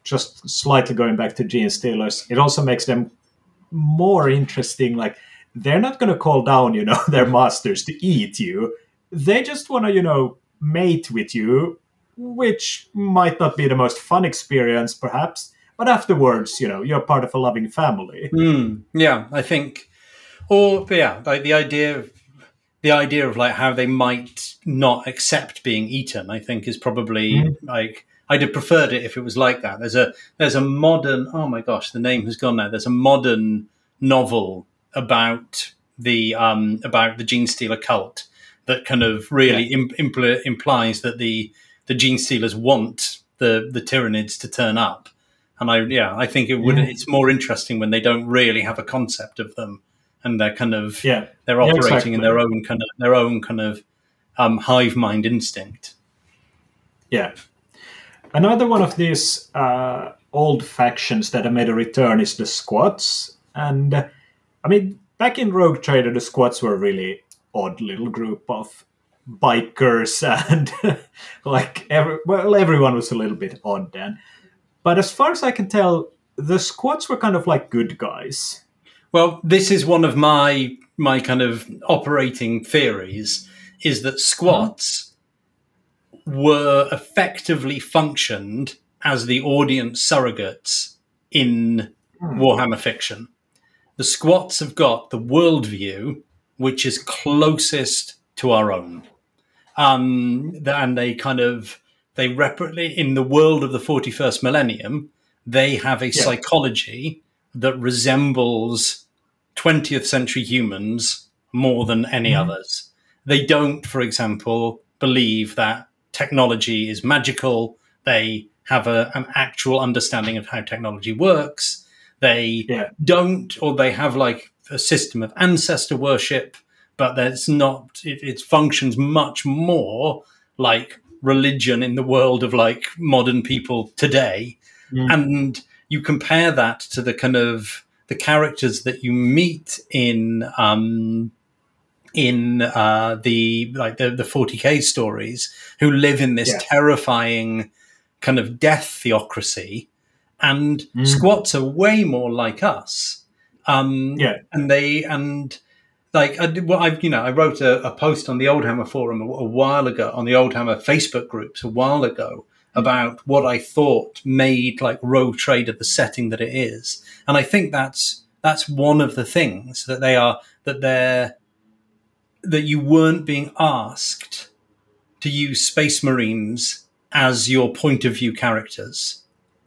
S1: just slightly going back to Gene Stealers. It also makes them more interesting. Like they're not going to call down, you know, their masters to eat you. They just want to, you know, mate with you, which might not be the most fun experience, perhaps. But afterwards, you know, you're part of a loving family.
S2: Mm, yeah, I think, or yeah, like the idea of the idea of like how they might not accept being eaten, I think, is probably mm. like I'd have preferred it if it was like that. There's a there's a modern oh my gosh, the name has gone now. There's a modern novel about the um, about the Genestealer cult that kind of really yeah. impl- implies that the the Genestealers want the the Tyranids to turn up. And I yeah, I think it would. Yeah. It's more interesting when they don't really have a concept of them, and they're kind of
S1: yeah
S2: they're operating yeah, exactly. in their own kind of their own kind of um, hive mind instinct.
S1: Yeah, another one of these uh, old factions that have made a return is the Squats, and uh, I mean back in Rogue Trader, the Squats were a really odd little group of bikers and like every, well everyone was a little bit odd then but as far as i can tell the squats were kind of like good guys
S2: well this is one of my my kind of operating theories is that squats mm-hmm. Were effectively functioned as the audience surrogates in mm. warhammer fiction the squats have got the worldview which is closest to our own um, and they kind of they rep- in the world of the 41st millennium they have a yeah. psychology that resembles 20th century humans more than any mm. others they don't for example believe that technology is magical they have a, an actual understanding of how technology works they yeah. don't or they have like a system of ancestor worship but that's not it, it functions much more like religion in the world of like modern people today mm. and you compare that to the kind of the characters that you meet in um in uh the like the the 40k stories who live in this yeah. terrifying kind of death theocracy and mm. squats are way more like us um
S1: yeah
S2: and they and like I, well, I you know I wrote a, a, post on the Oldhammer forum a, a, while ago on the Oldhammer Facebook groups a while ago about what I thought made like Rogue Trader the setting that it is, and I think that's that's one of the things that they are that they're that you weren't being asked to use Space Marines as your point of view characters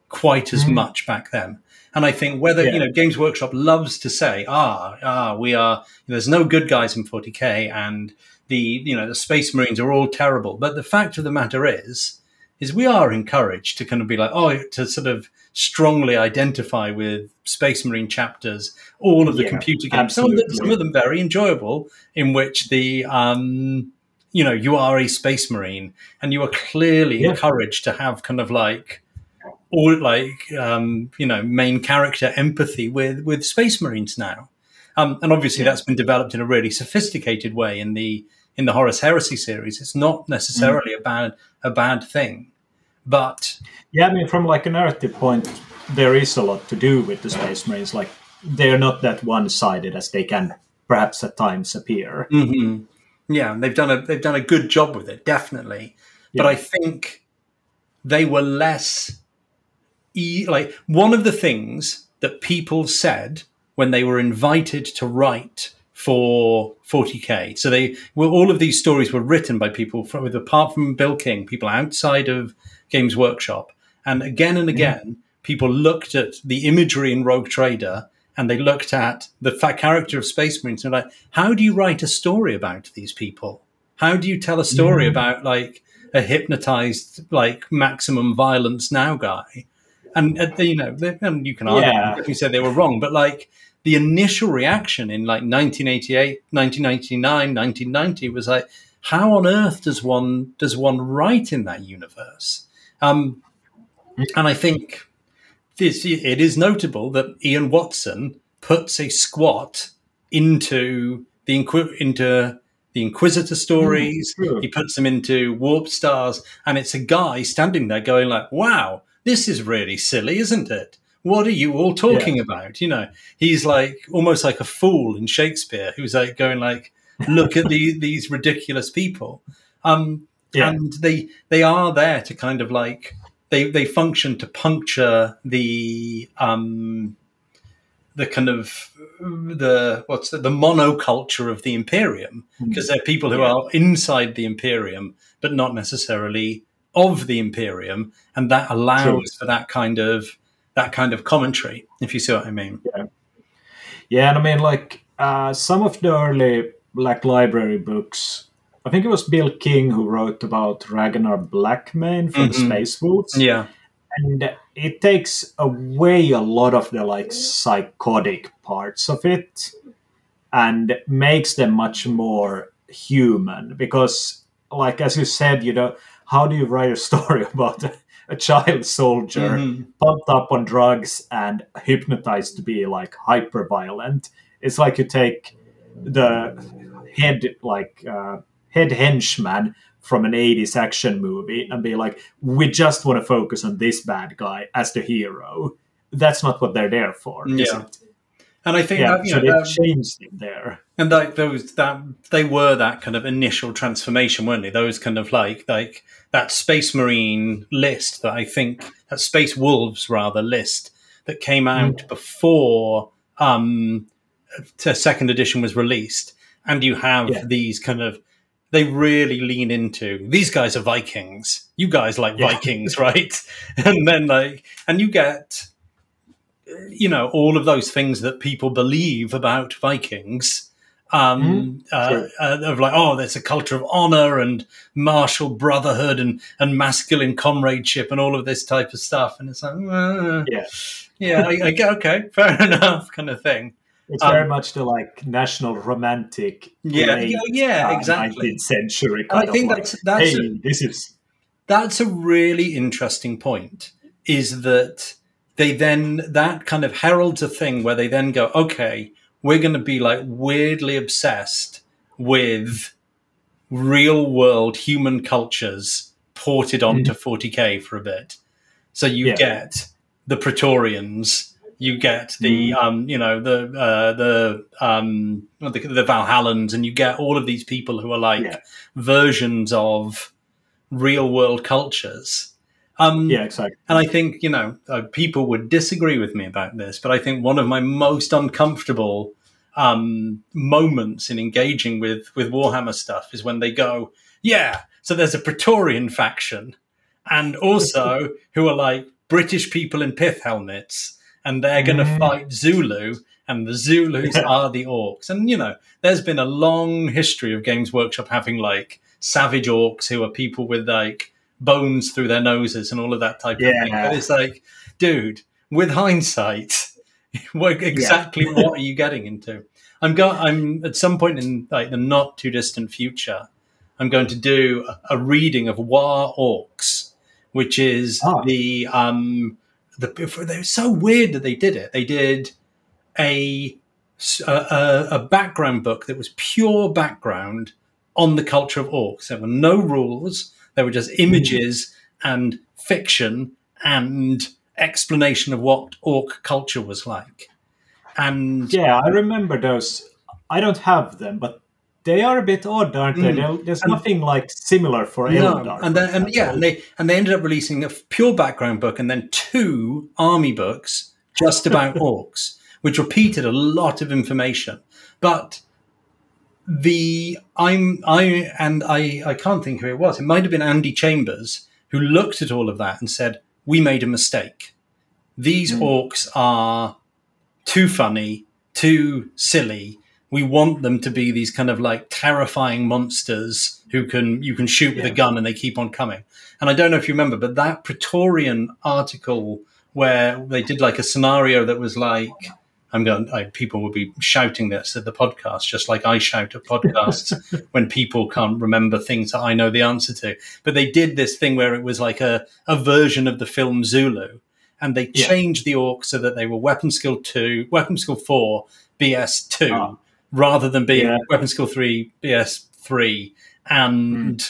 S2: quite as mm. much back then. And I think whether, yeah. you know, Games Workshop loves to say, ah, ah, we are, there's no good guys in 40K and the, you know, the Space Marines are all terrible. But the fact of the matter is, is we are encouraged to kind of be like, oh, to sort of strongly identify with Space Marine chapters, all of the yeah, computer games, some of, them, some of, them, very enjoyable, in which the, um, you know, you are a Space Marine and you are clearly yeah. encouraged to have kind of like, all like um, you know main character empathy with with space marines now um, and obviously yeah. that's been developed in a really sophisticated way in the in the horus heresy series it's not necessarily mm. a bad a bad thing but
S1: yeah i mean from like a narrative point there is a lot to do with the space marines like they're not that one-sided as they can perhaps at times appear
S2: mm-hmm. yeah they've done a they've done a good job with it definitely yeah. but i think they were less e- like one of the things that people said when they were invited to write for 40k. So they well, all of these stories were written by people from, apart from Bill King, people outside of Games Workshop, and again and again, people looked at the imagery in Rogue Trader and they looked at the character of Space Marines and like, how do you write a story about these people? How do you tell a story about like a hypnotized, like maximum violence now guy? and uh, you know, and you can argue yeah. if you said they were wrong, but like the initial reaction in like 1988, 1999, 1990 was like, how on earth does one does one write in that universe? Um, and I think this, it is notable that Ian Watson puts a squat into the into the Inquisitor stories. Mm, he puts them into Warp Stars, and it's a guy standing there going like, "Wow, this is really silly, isn't it? What are you all talking yeah. about? You know, he's like almost like a fool in Shakespeare who's like going like, look at the, these ridiculous people. Um, yeah. and they, they are there to kind of like, they, they function to puncture the, um, the kind of the what's the, the monoculture of the Imperium because they're people who
S1: Yeah.
S2: are inside the Imperium but not necessarily of the Imperium, and that allows
S1: True.
S2: for that kind of that kind of commentary. If you see what I mean.
S1: Yeah, and I mean, like uh, some of the early Black Library books. I think it was Bill King who wrote about Ragnar Blackmane from
S2: Mhm.
S1: Space Wolves,
S2: Yeah.
S1: and it takes away a lot of the like psychotic parts of it, and makes them much more human. Because, like as you said, you know, how do you write a story about a, a child soldier?
S2: Mhm.
S1: pumped up on drugs and hypnotized to be like hyper violent. It's like you take the head like uh, head henchman from an 80s action movie and be like, we just want to focus on this bad guy as the hero. That's not what they're there for. is
S2: Yeah.
S1: it?
S2: And I think
S1: Yeah.
S2: that, you
S1: so
S2: know,
S1: they
S2: that-
S1: changed it there.
S2: and like those that they were that kind of initial transformation weren't they those kind of like like that space marine list that i think that space wolves rather list that came out before um a second edition was released and you have
S1: Yeah.
S2: these kind of they really lean into these guys are vikings you guys like
S1: Yeah.
S2: vikings right and then like and you get you know all of those things that people believe about vikings um, uh,
S1: Sure.
S2: uh, of like, oh, there's a culture of honor and martial brotherhood and, and masculine comradeship and all of this type of stuff. And it's like, uh,
S1: Yeah.
S2: yeah, I, I okay, fair enough, kind of thing.
S1: It's
S2: Um,
S1: very much the like national romantic,
S2: Yeah, yeah, yeah,
S1: uh,
S2: exactly.
S1: 19th century
S2: I think
S1: like,
S2: that's that's
S1: hey,
S2: a,
S1: this is
S2: that's a really interesting point. Is that they then that kind of heralds a thing where they then go, okay, we're going to be like weirdly obsessed with real world human cultures ported onto 40k for a bit. So you
S1: Yeah.
S2: get the Praetorians, you get the um, you know the uh, the um, the, the Valhallans, and you get all of these people who are like
S1: Yeah.
S2: versions of real world cultures. Um,
S1: yeah, exactly.
S2: and I think, you know, uh, people would disagree with me about this, but I think one of my most uncomfortable um, moments in engaging with, with Warhammer stuff is when they go, yeah, so there's a Praetorian faction, and also who are like British people in pith helmets, and they're going to
S1: Mhm.
S2: fight Zulu, and the Zulus
S1: Yeah.
S2: are the orcs. And, you know, there's been a long history of Games Workshop having like savage orcs who are people with like bones through their noses and all of that type of thing. But it's like, dude, with hindsight, what exactly what are you getting into? I'm going. I'm at some point in like the not too distant future, I'm going to do a, a reading of War Orcs, which is
S1: Ah.
S2: the um the they were so weird that they did it. They did a a, a a background book that was pure background on the culture of orcs. There were no rules. There were just hmm. images and fiction and explanation of what orc culture was like. And
S1: Yeah, I remember those. I don't have them, but they are a bit odd, aren't they?
S2: Mm.
S1: There's nothing like similar for
S2: No,
S1: Eldar.
S2: and then and yeah, and they and they ended up releasing a pure background book and then two army books just about orcs, which repeated a lot of information. But the I'm I and I I can't think who it was. It might have been Andy Chambers who looked at all of that and said, "We made a mistake. These
S1: Mm.
S2: orcs are too funny, too silly." We want them to be these kind of like terrifying monsters who can you can shoot with a gun and they keep on coming. And I don't know if you remember, but that Praetorian article where they did like a scenario that was like I'm going. I, people will be shouting this at the podcast, just like I shout at podcasts when people can't remember things that I know the answer to. But they did this thing where it was like a, a version of the film Zulu, and they
S1: Yeah.
S2: changed the orcs so that they were weapon skill two, weapon skill four, BS two,
S1: Ah.
S2: Rather than being
S1: Yeah.
S2: weapon skill three, BS three, and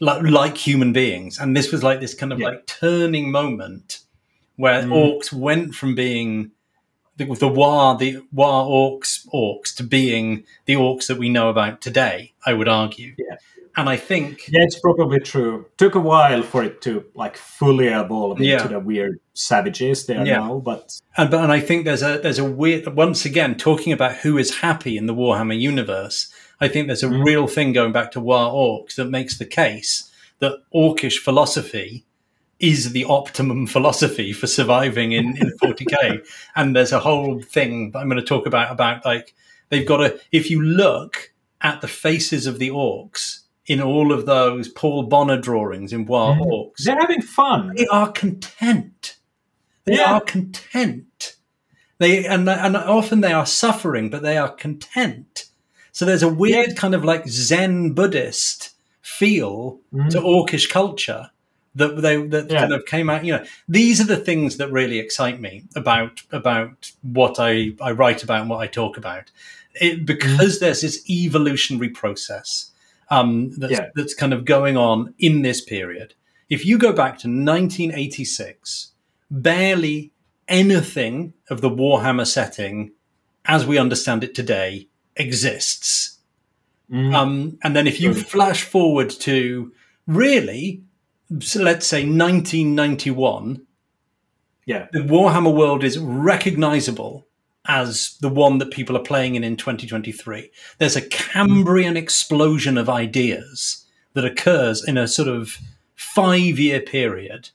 S2: like, like human beings. And this was like this kind of
S1: Yeah.
S2: like turning moment where
S1: Mm.
S2: orcs went from being the, the war the war orcs orcs to being the orcs that we know about today. I would argue,
S1: Yeah.
S2: And I think
S1: Yeah, it's probably true. Took a while for it to like fully evolve
S2: Yeah.
S1: into the weird savages they are
S2: Yeah.
S1: now, but
S2: And but and I think there's a there's a weird once again talking about who is happy in the Warhammer universe. I think there's a
S1: Mhm.
S2: real thing going back to War Orcs that makes the case that Orcish philosophy is the optimum philosophy for surviving in, in 40k. and there's a whole thing that I'm going to talk about about like they've got to if you look at the faces of the orcs in all of those Paul Bonner drawings in Wild
S1: Mhm.
S2: Orcs,
S1: they're having fun.
S2: they are content. They
S1: Yeah.
S2: are content. They and and often they are suffering, but they are content. So there's a weird kind of like Zen Buddhist feel
S1: Mhm.
S2: to Orcish culture that they that
S1: Yeah.
S2: kind of came out. You know, these are the things that really excite me about about what I I write about and what I talk about. It, because there's this evolutionary process um, that's,
S1: Yeah.
S2: that's kind of going on in this period. If you go back to 1986, barely anything of the Warhammer setting as we understand it today exists.
S1: Mhm.
S2: Um, and then if you flash forward to really, so let's say 1991,
S1: yeah,
S2: the Warhammer world is recognizable as the one that people are playing in in 2023. There's a Cambrian explosion of ideas that occurs in a sort of five year period.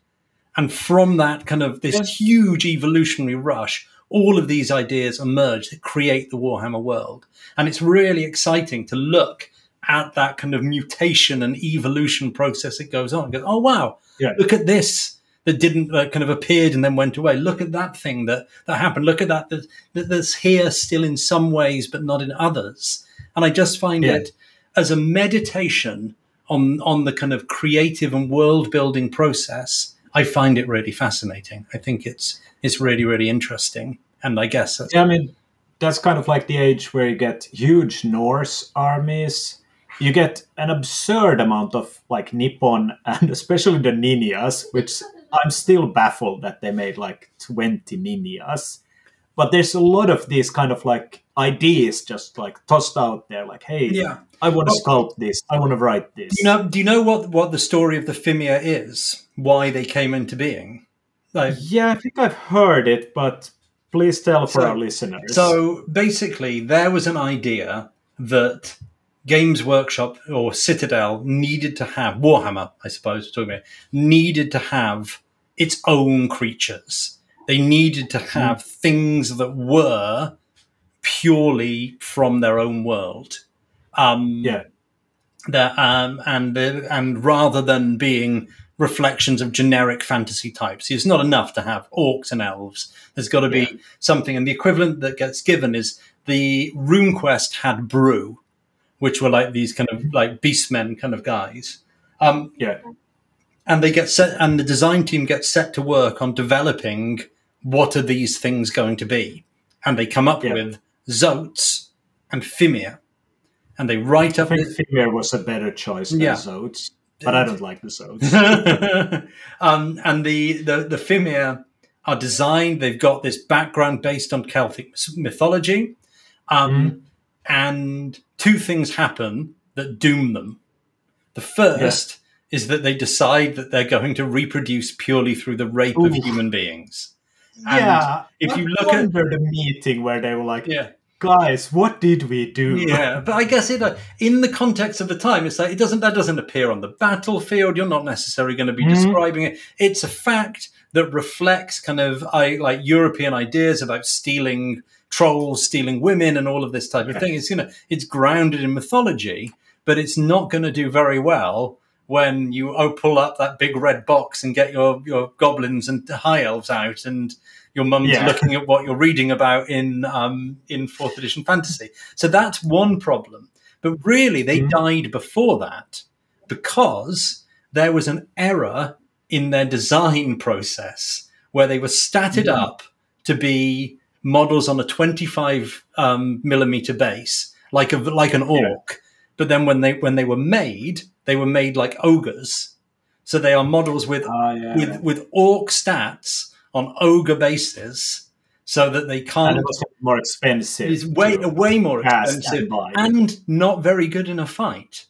S2: And from that kind of this
S1: Yeah.
S2: huge evolutionary rush, all of these ideas emerge that create the Warhammer world. And it's really exciting to look at that kind of mutation and evolution process that goes on. Go, oh, wow,
S1: Yeah.
S2: look at this that didn't uh, kind of appeared and then went away. Look at that thing that, that happened. Look at that, that that that's here still in some ways, but not in others. And I just find
S1: Yeah.
S2: it as a meditation on on the kind of creative and world building process. I find it really fascinating. I think it's it's really really interesting. And I guess that's,
S1: Yeah, I mean, that's kind of like the age where you get huge Norse armies. You get an absurd amount of like Nippon and especially the ninjas, which I'm still baffled that they made like 20 ninjas. But there's a lot of these kind of like ideas just like tossed out there, like, hey,
S2: yeah.
S1: I want to sculpt this, I want to write this.
S2: Do you know? Do you know what what the story of the Fimir is? Why they came into being? Like,
S1: yeah, I think I've heard it, but please tell for
S2: So-
S1: our listeners.
S2: So basically, there was an idea that Games Workshop or Citadel needed to have Warhammer, I suppose, we're talking about, needed to have its own creatures. They needed to have things that were purely from their own world. Um,
S1: yeah,
S2: that um, and uh, and rather than being reflections of generic fantasy types, it's not enough to have orcs and elves. There's got to be
S1: Yeah.
S2: something, and the equivalent that gets given is the RuneQuest had Broo, which were like these kind of like beastmen kind of guys. Um,
S1: yeah,
S2: and they get set, and the design team gets set to work on developing what are these things going to be, and they come up
S1: Yeah.
S2: with Zoats and Fimir, and they write
S1: I
S2: up
S1: think
S2: this-
S1: Fimir was a better choice than
S2: Yeah.
S1: Zoats, but I don't like the Zoats.
S2: um, and the, the the Fimir are designed. They've got this background based on Celtic mythology, um,
S1: Mm-hmm.
S2: and two things happen that doom them. The first is that they decide that they're going to reproduce purely through the rape of human beings. And
S1: yeah,
S2: if you look at-
S1: the meeting where they were like,
S2: Yeah,
S1: guys, what did we do?
S2: yeah, but I guess it uh, in the context of the time, it's like it doesn't that doesn't appear on the battlefield. You're not necessarily going to be
S1: Mhm.
S2: describing it. It's a fact that reflects kind of I like European ideas about stealing trolls, stealing women, and all of this type of thing. It's you know it's grounded in mythology, but it's not going to do very well when you oh, pull up that big red box and get your your goblins and high elves out and your mum's
S1: Yeah.
S2: looking at what you're reading about in um, in fourth edition fantasy. So that's one problem. But really, they
S1: Mhm.
S2: died before that because there was an error in their design process where they were statted
S1: Mhm.
S2: up to be models on a 25 um, millimeter base, like a like an orc. But then when they when they were made, they were made like ogres. So they are models with
S1: Ah, yeah.
S2: with with orc stats on ogre bases, so that they
S1: and
S2: can't.
S1: was more expensive.
S2: It's way way more expensive
S1: and
S2: and not very good in a fight.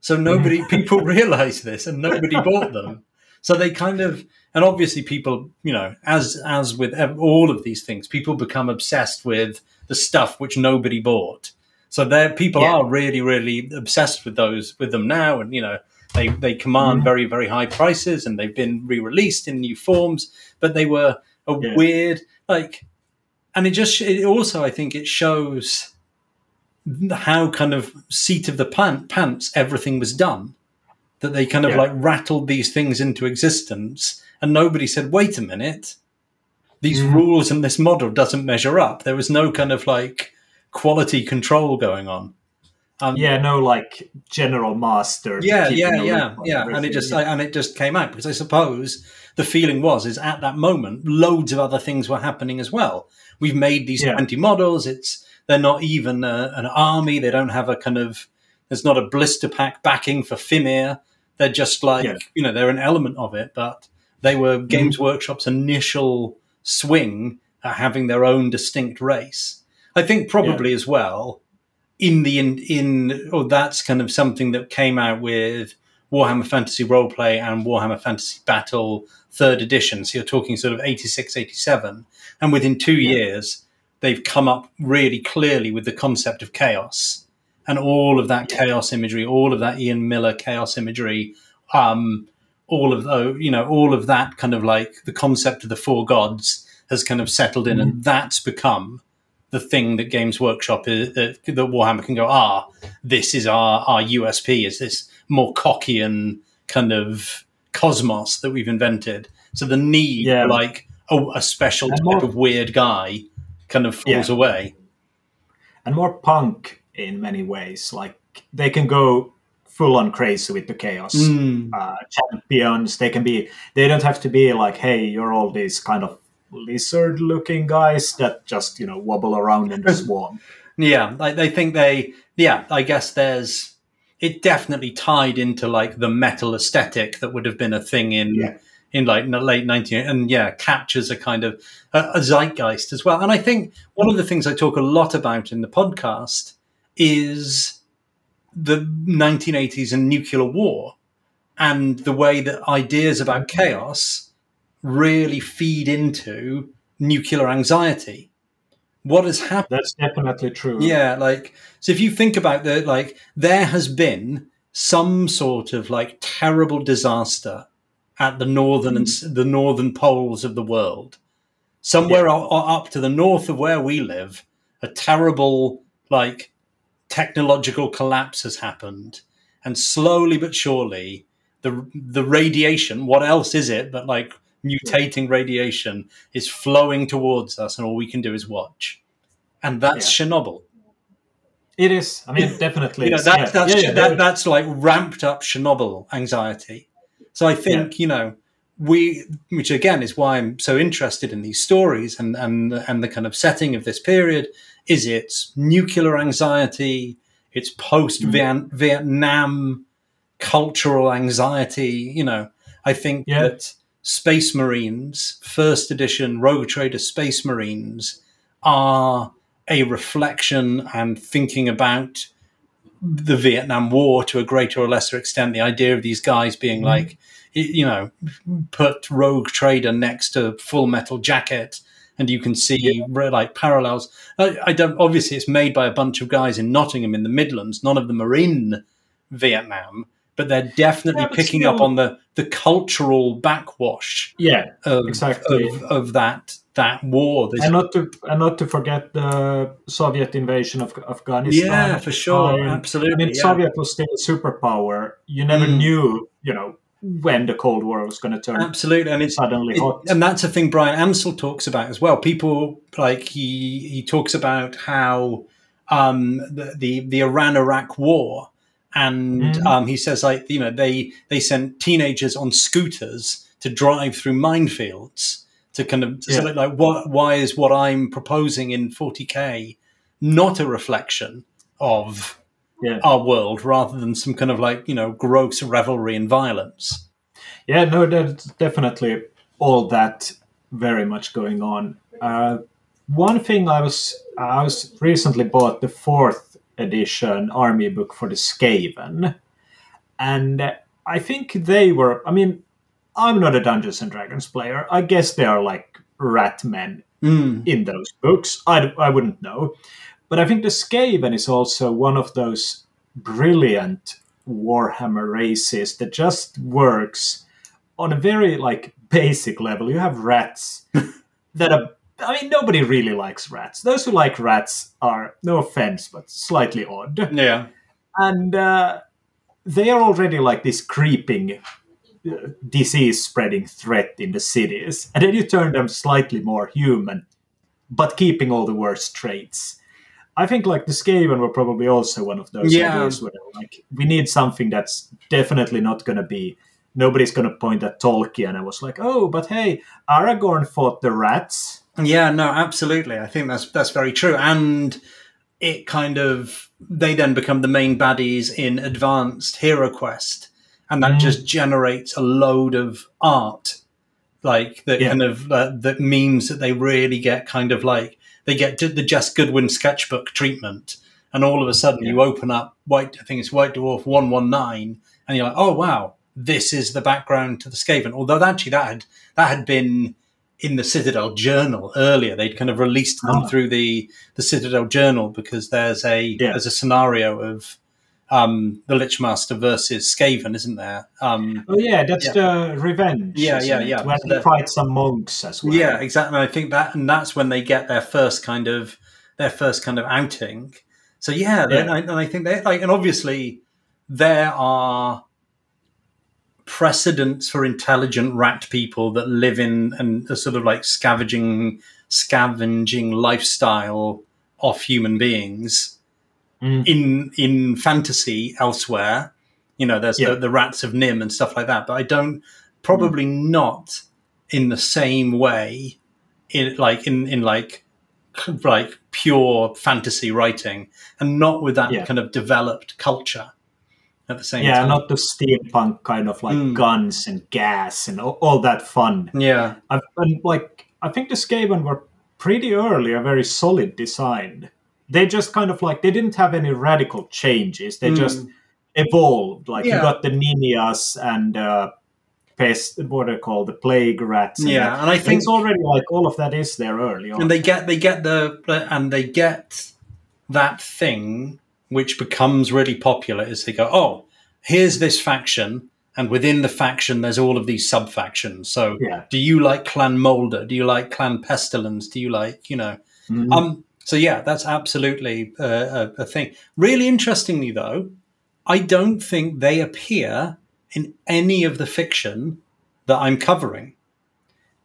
S2: So nobody, people realized this and nobody bought them. So they kind of, and obviously people, you know, as, as with all of these things, people become obsessed with the stuff which nobody bought. So there, people
S1: Yeah.
S2: are really, really obsessed with those, with them now. And, you know, they, they command
S1: Mhm.
S2: very, very high prices and they've been re-released in new forms, but they were a
S1: Yeah.
S2: weird, like, and it just, it also, I think it shows how kind of seat of the pant, pants everything was done that they kind of
S1: Yeah.
S2: like rattled these things into existence and nobody said wait a minute these
S1: Mhm.
S2: rules and this model doesn't measure up there was no kind of like quality control going on um,
S1: Yeah, no, like general master.
S2: yeah yeah yeah yeah and it just I, and it just came out because i suppose the feeling was is at that moment loads of other things were happening as well we've made these
S1: Yeah.
S2: 20 models it's they're not even a, an army they don't have a kind of there's not a blister pack backing for Fimir. They're just like
S1: Yeah.
S2: you know they're an element of it, but they were mhm. Games Workshop's initial swing at having their own distinct race. I think probably as well in the in, in or that's kind of something that came out with Warhammer Fantasy Roleplay and Warhammer Fantasy Battle third edition. So you're talking sort of 86, 87. And within two
S1: Yeah.
S2: years, they've come up really clearly with the concept of chaos and all of that chaos imagery, all of that Ian Miller chaos imagery, um, all of the, you know, all of that kind of like the concept of the four gods has kind of settled in, and that's become the thing that Games Workshop is that, that Warhammer can go, ah, this is our our USP, is this Moorcockian kind of cosmos that we've invented. So the need
S1: Yeah.
S2: like a, a special
S1: And
S2: type
S1: more-
S2: of weird guy kind of falls
S1: Yeah.
S2: away.
S1: and more punk in many ways. Like they can go full on crazy with the chaos.
S2: Mm.
S1: Uh, champions, they can be. They don't have to be like, hey, you're all these kind of lizard-looking guys that just you know wobble around in the swarm.
S2: Yeah, like they think they. Yeah, I guess there's. It definitely tied into like the metal aesthetic that would have been a thing in
S1: Yeah.
S2: in like the late 19 and yeah captures a kind of a, a zeitgeist as well. And I think one of the things I talk a lot about in the podcast is the 1980s and nuclear war and the way that ideas about chaos really feed into nuclear anxiety. What has happened?
S1: That's definitely true.
S2: Yeah, like so if you think about that, like there has been some sort of like terrible disaster at the northern and the northern poles of the world, somewhere o- up to the north of where we live, a terrible like technological collapse has happened, and slowly but surely the the radiation. What else is it but like mutating radiation is flowing towards us, and all we can do is watch, and that's Chernobyl.
S1: It is. I mean, definitely.
S2: You know, that,
S1: Yeah.
S2: that's
S1: Yeah, yeah,
S2: that, that's like ramped up Chernobyl anxiety. So I think you know we, which again is why I'm so interested in these stories and and and the kind of setting of this period. Is it's nuclear anxiety? It's post mm. Vietnam cultural anxiety. You know, I think
S1: Yeah.
S2: that Space Marines, first edition Rogue Trader Space Marines, are a reflection and thinking about the Vietnam War to a greater or lesser extent. The idea of these guys being mm. like, you know, put Rogue Trader next to Full Metal Jacket, and you can see re- like parallels. I, I don't. Obviously, it's made by a bunch of guys in Nottingham in the Midlands. None of them are in Vietnam, but they're definitely
S1: Yeah, but
S2: picking
S1: still-
S2: up on the the cultural backwash
S1: yeah,
S2: of
S1: Exactly.
S2: of, of that that war. This-
S1: and not to and not to forget the Soviet invasion of Afghanistan.
S2: yeah, for sure, absolutely.
S1: I mean,
S2: yeah.
S1: Soviet was still a superpower. You never
S2: Mm.
S1: knew, you know, when the Cold War was going to turn
S2: absolutely, and it's
S1: suddenly
S2: It-
S1: hot.
S2: and that's a thing Bryan Ansell talks about as well. People like he he talks about how um, the, the the Iran Iraq war, and
S1: Mhm.
S2: um, he says like you know they they sent teenagers on scooters to drive through minefields to kind of to
S1: Yeah.
S2: like what why is what I'm proposing in 40k not a reflection of
S1: Yeah.
S2: our world rather than some kind of like you know gross revelry and violence.
S1: Yeah, no, there's definitely all that very much going on. Uh, one thing I was I was recently bought the fourth edition army book for the Skaven, and I think they were. I mean, I'm not a Dungeons and Dragons player. I guess they are like rat men
S2: Mm.
S1: in those books. I, I wouldn't know. But I think the Skaven is also one of those brilliant Warhammer races that just works on a very like basic level. You have rats that are I mean nobody really likes rats. Those who like rats are no offense, but slightly odd.
S2: Yeah.
S1: And uh, they are already like this creeping uh, disease spreading threat in the cities. And then you turn them slightly more human, but keeping all the worst traits. I think like the Skaven were probably also one of those
S2: Yeah.
S1: ideas where like we need something that's definitely not going to be nobody's going to point at Tolkien and was like, oh, but hey, Aragorn fought the rats.
S2: Yeah, no, absolutely. I think that's that's very true, and it kind of they then become the main baddies in Advanced Hero Quest, and that
S1: Mm.
S2: just generates a load of art, like that
S1: Yeah.
S2: kind of uh, that means that they really get kind of like they get the Jes Goodwin sketchbook treatment, and all of a sudden you open up White. I think it's White Dwarf one one nine, and you're like, oh wow, this is the background to the Skaven. Although actually that had that had been in the Citadel Journal earlier. They'd kind of released them
S1: Ah.
S2: through the the Citadel Journal because there's a
S1: Yeah.
S2: there's a scenario of um, the Lich Master versus Skaven, isn't there? Um,
S1: Oh yeah, that's the revenge.
S2: Yeah, yeah,
S1: it?
S2: yeah.
S1: When
S2: So
S1: they fight some monks as well.
S2: yeah, exactly. And I think that, and that's when they get their first kind of their first kind of outing. So yeah, they-
S1: Yeah.
S2: and I, and I think they like, and obviously there are precedents for intelligent rat people that live in and a sort of like scavenging scavenging lifestyle off human beings
S1: Mm.
S2: in in fantasy elsewhere. You know, there's
S1: Yeah.
S2: the, the rats of NIMH and stuff like that, but I don't probably not in the same way in like in in like like pure fantasy writing and not with that
S1: Yeah.
S2: kind of developed culture at the same
S1: Yeah,
S2: time.
S1: not the steampunk kind of like
S2: Mm.
S1: guns and gas and all, all that fun.
S2: yeah.
S1: I've, and like I think the Skaven were pretty early a very solid design. They just kind of like they didn't have any radical changes. They
S2: Mm.
S1: just evolved. Like you got the Ninias and uh, pest, what are they called, the plague rats. and
S2: Yeah,
S1: that.
S2: and I think
S1: it's already like all of that is there early on.
S2: and they get they get the and they get that thing which becomes really popular is they go oh here's this faction and within the faction there's all of these sub factions so
S1: yeah.
S2: do you like clan Moulder do you like clan pestilence do you like you know
S1: Mhm.
S2: um so yeah that's absolutely uh, a, a thing really interestingly though i don't think they appear in any of the fiction that i'm covering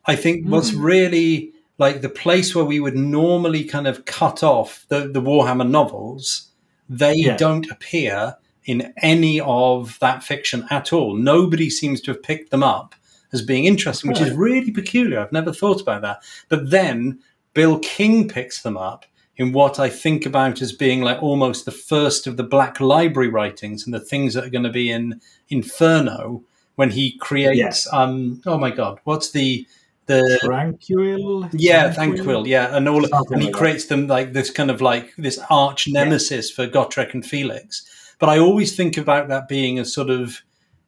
S2: I think what's
S1: Hmm.
S2: really like the place where we would normally kind of cut off the, the Warhammer novels, they
S1: Yeah.
S2: don't appear in any of that fiction at all. Nobody seems to have picked them up as being interesting, which is really peculiar. I've never thought about that. But then Bill King picks them up in what I think about as being like almost the first of the Black Library writings and the things that are going to be in Inferno when he creates. Um, oh my God, what's the the
S1: Tranquil.
S2: yeah, Thanquol, yeah, and all,
S1: Something
S2: and he
S1: like that.
S2: creates them like this kind of like this arch nemesis for Gotrek and Felix. But I always think about that being a sort of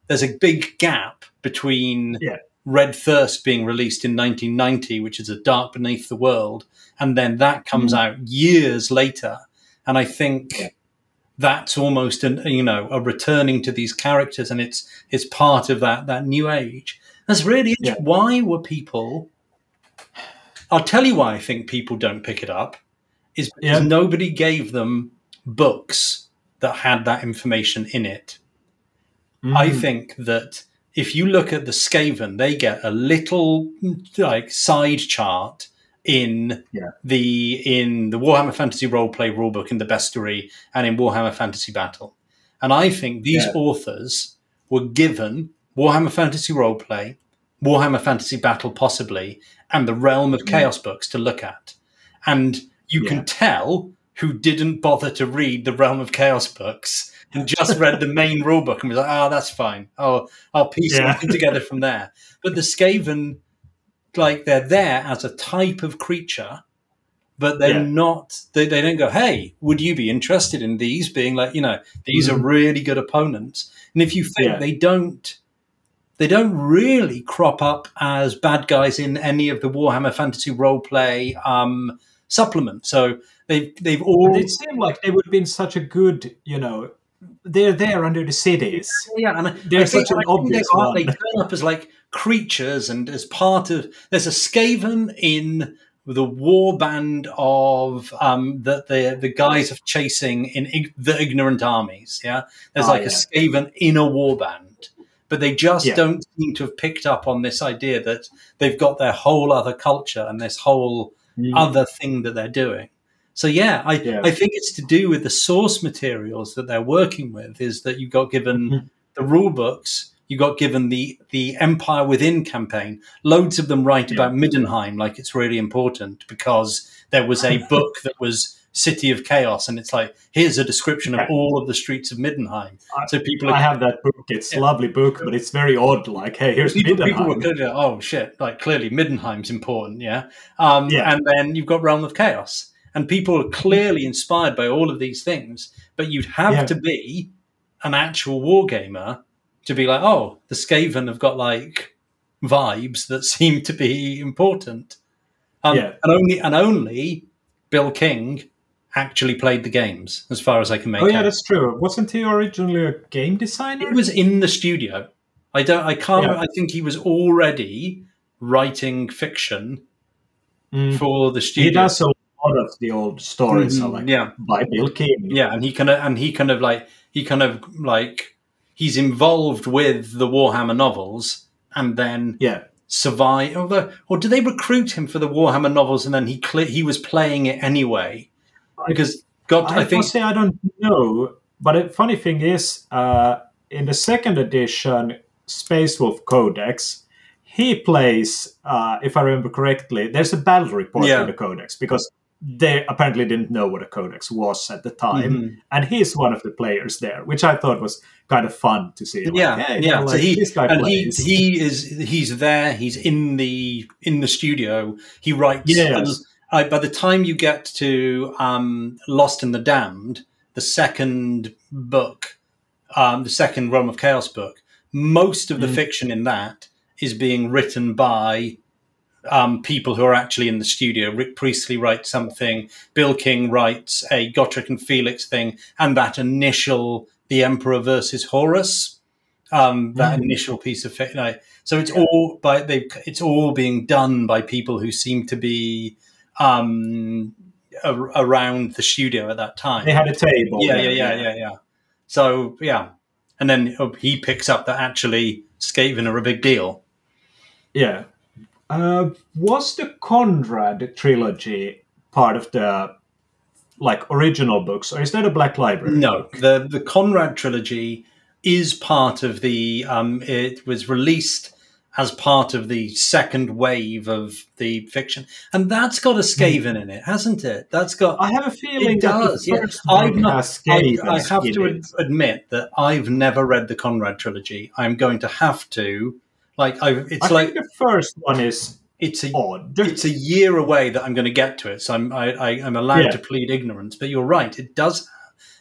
S2: there's a big gap between
S1: Yeah.
S2: Red Thirst being released in 1990, which is a Dark Beneath the World, and then that comes
S1: Mm.
S2: out years later, and I think.
S1: Yeah.
S2: That's almost an you know a returning to these characters, and it's it's part of that that new age. That's really
S1: Yeah.
S2: interesting. Why were people? I'll tell you why I think people don't pick it up is because
S1: Yeah.
S2: nobody gave them books that had that information in it. I
S1: Mhm.
S2: think that if you look at the Skaven, they get a little like side chart in
S1: Yeah.
S2: the in the Warhammer Fantasy Roleplay rulebook in the Bestiary and in Warhammer Fantasy Battle. And I think these
S1: Yeah.
S2: authors were given Warhammer Fantasy Roleplay, Warhammer Fantasy Battle possibly, and the Realm of mm. Chaos books to look at. And you
S1: Yeah.
S2: can tell who didn't bother to read the Realm of Chaos books and just read the main rulebook and was like, oh, that's fine. I'll, I'll piece
S1: Yeah.
S2: something together from there. But the Skaven, like, they're there as a type of creature but they're
S1: Yeah.
S2: not. They, they don't go, "Hey, would you be interested in these?" Being like, you know, these are really good opponents. And if you think
S1: Yeah.
S2: they don't, they don't really crop up as bad guys in any of the Warhammer Fantasy Roleplay um, supplements. So they've they've all
S1: It seemed like they would have been such a good, you know, they're there under the cities.
S2: Yeah, and
S1: They're such an obvious
S2: they, are,
S1: one.
S2: they turn up as like creatures and as part of. There's a Skaven in the war band of um, the, the the guys of chasing in ig- the ignorant armies. Yeah, there's
S1: Ah,
S2: like
S1: yeah.
S2: a Skaven in a war band, but they just
S1: Yeah.
S2: don't seem to have picked up on this idea that they've got their whole other culture and this whole other thing that they're doing. So yeah, I,
S1: Yeah.
S2: I think it's to do with the source materials that they're working with. Is that you got given
S1: Mhm.
S2: the rule books, you got given the the Enemy Within campaign. Loads of them write
S1: Yeah.
S2: about Middenheim like it's really important because there was a book that was City of Chaos, and it's like here's a description of all of the streets of Middenheim.
S1: I-
S2: So people
S1: I have that book. It's a lovely book, but it's very odd. Like, hey, here's
S2: people, people were
S1: Middenheim.
S2: clearly like, oh shit, like clearly Middenheim's important, yeah. Um,
S1: Yeah.
S2: And then you've got Realm of Chaos, and people are clearly inspired by all of these things, but you'd have
S1: Yeah.
S2: to be an actual wargamer to be like, oh, the Skaven have got like vibes that seem to be important. Um,
S1: Yeah.
S2: and only and only Bill King actually played the games, as far as I can make
S1: Oh yeah,
S2: out.
S1: that's true. Wasn't he originally a game designer?
S2: It was in the studio. I don't. I can't.
S1: Yeah.
S2: I think he was already writing fiction
S1: Mm.
S2: for the studio.
S1: He does a lot of the old stories,
S2: Mhm,
S1: like
S2: yeah,
S1: by Bill King.
S2: yeah, and he kind of and he kind of like he kind of like he's involved with the Warhammer novels, and then
S1: yeah.
S2: survive. Although, or do they recruit him for the Warhammer novels, and then he cle he was playing it anyway? Because God,
S1: I,
S2: I, think
S1: say I don't know, but the funny thing is, uh, in the second edition Space Wolf Codex, he plays, uh, if I remember correctly, there's a battle report
S2: Yeah.
S1: in the Codex because they apparently didn't know what a Codex was at the time,
S2: Mhm.
S1: and he's one of the players there, which I thought was kind of fun to see. Like,
S2: yeah,
S1: hey,
S2: yeah.
S1: well,
S2: so he
S1: this guy
S2: and he he is he's there. He's in the in the studio. He writes.
S1: Yes.
S2: and, by the time you get to um, Lost and the Damned, the second book, um, the second Realm of Chaos book, most of the
S1: Mm.
S2: fiction in that is being written by um, people who are actually in the studio. Rick Priestley writes something. Bill King writes a Gotrek and Felix thing, and that initial The Emperor versus Horus, um, that
S1: Mm.
S2: initial piece of fiction. Like, so it's all by they. It's all being done by people who seem to be um, a- around the studio at that time.
S1: they had a table.
S2: yeah, yeah,
S1: there,
S2: yeah, yeah, yeah. So yeah, and then uh, he picks up that actually Skaven are a big deal.
S1: Yeah. Uh, was the Konrad trilogy part of the like original books, or is that a Black Library?
S2: No, the the Konrad trilogy is part of the. Um, it was released as part of the second wave of the fiction, and that's got a Skaven in it, hasn't it? That's got.
S1: I have a feeling
S2: It does, yeah. I've not- I, I have to
S1: it.
S2: admit that I've never read the Konrad trilogy. I'm going to have to. Like, I, it's
S1: I
S2: like
S1: the first one is
S2: it's a
S1: odd.
S2: it's a year away that I'm going to get to it, so I'm I, I, I'm allowed
S1: Yeah.
S2: to plead ignorance. But you're right; it does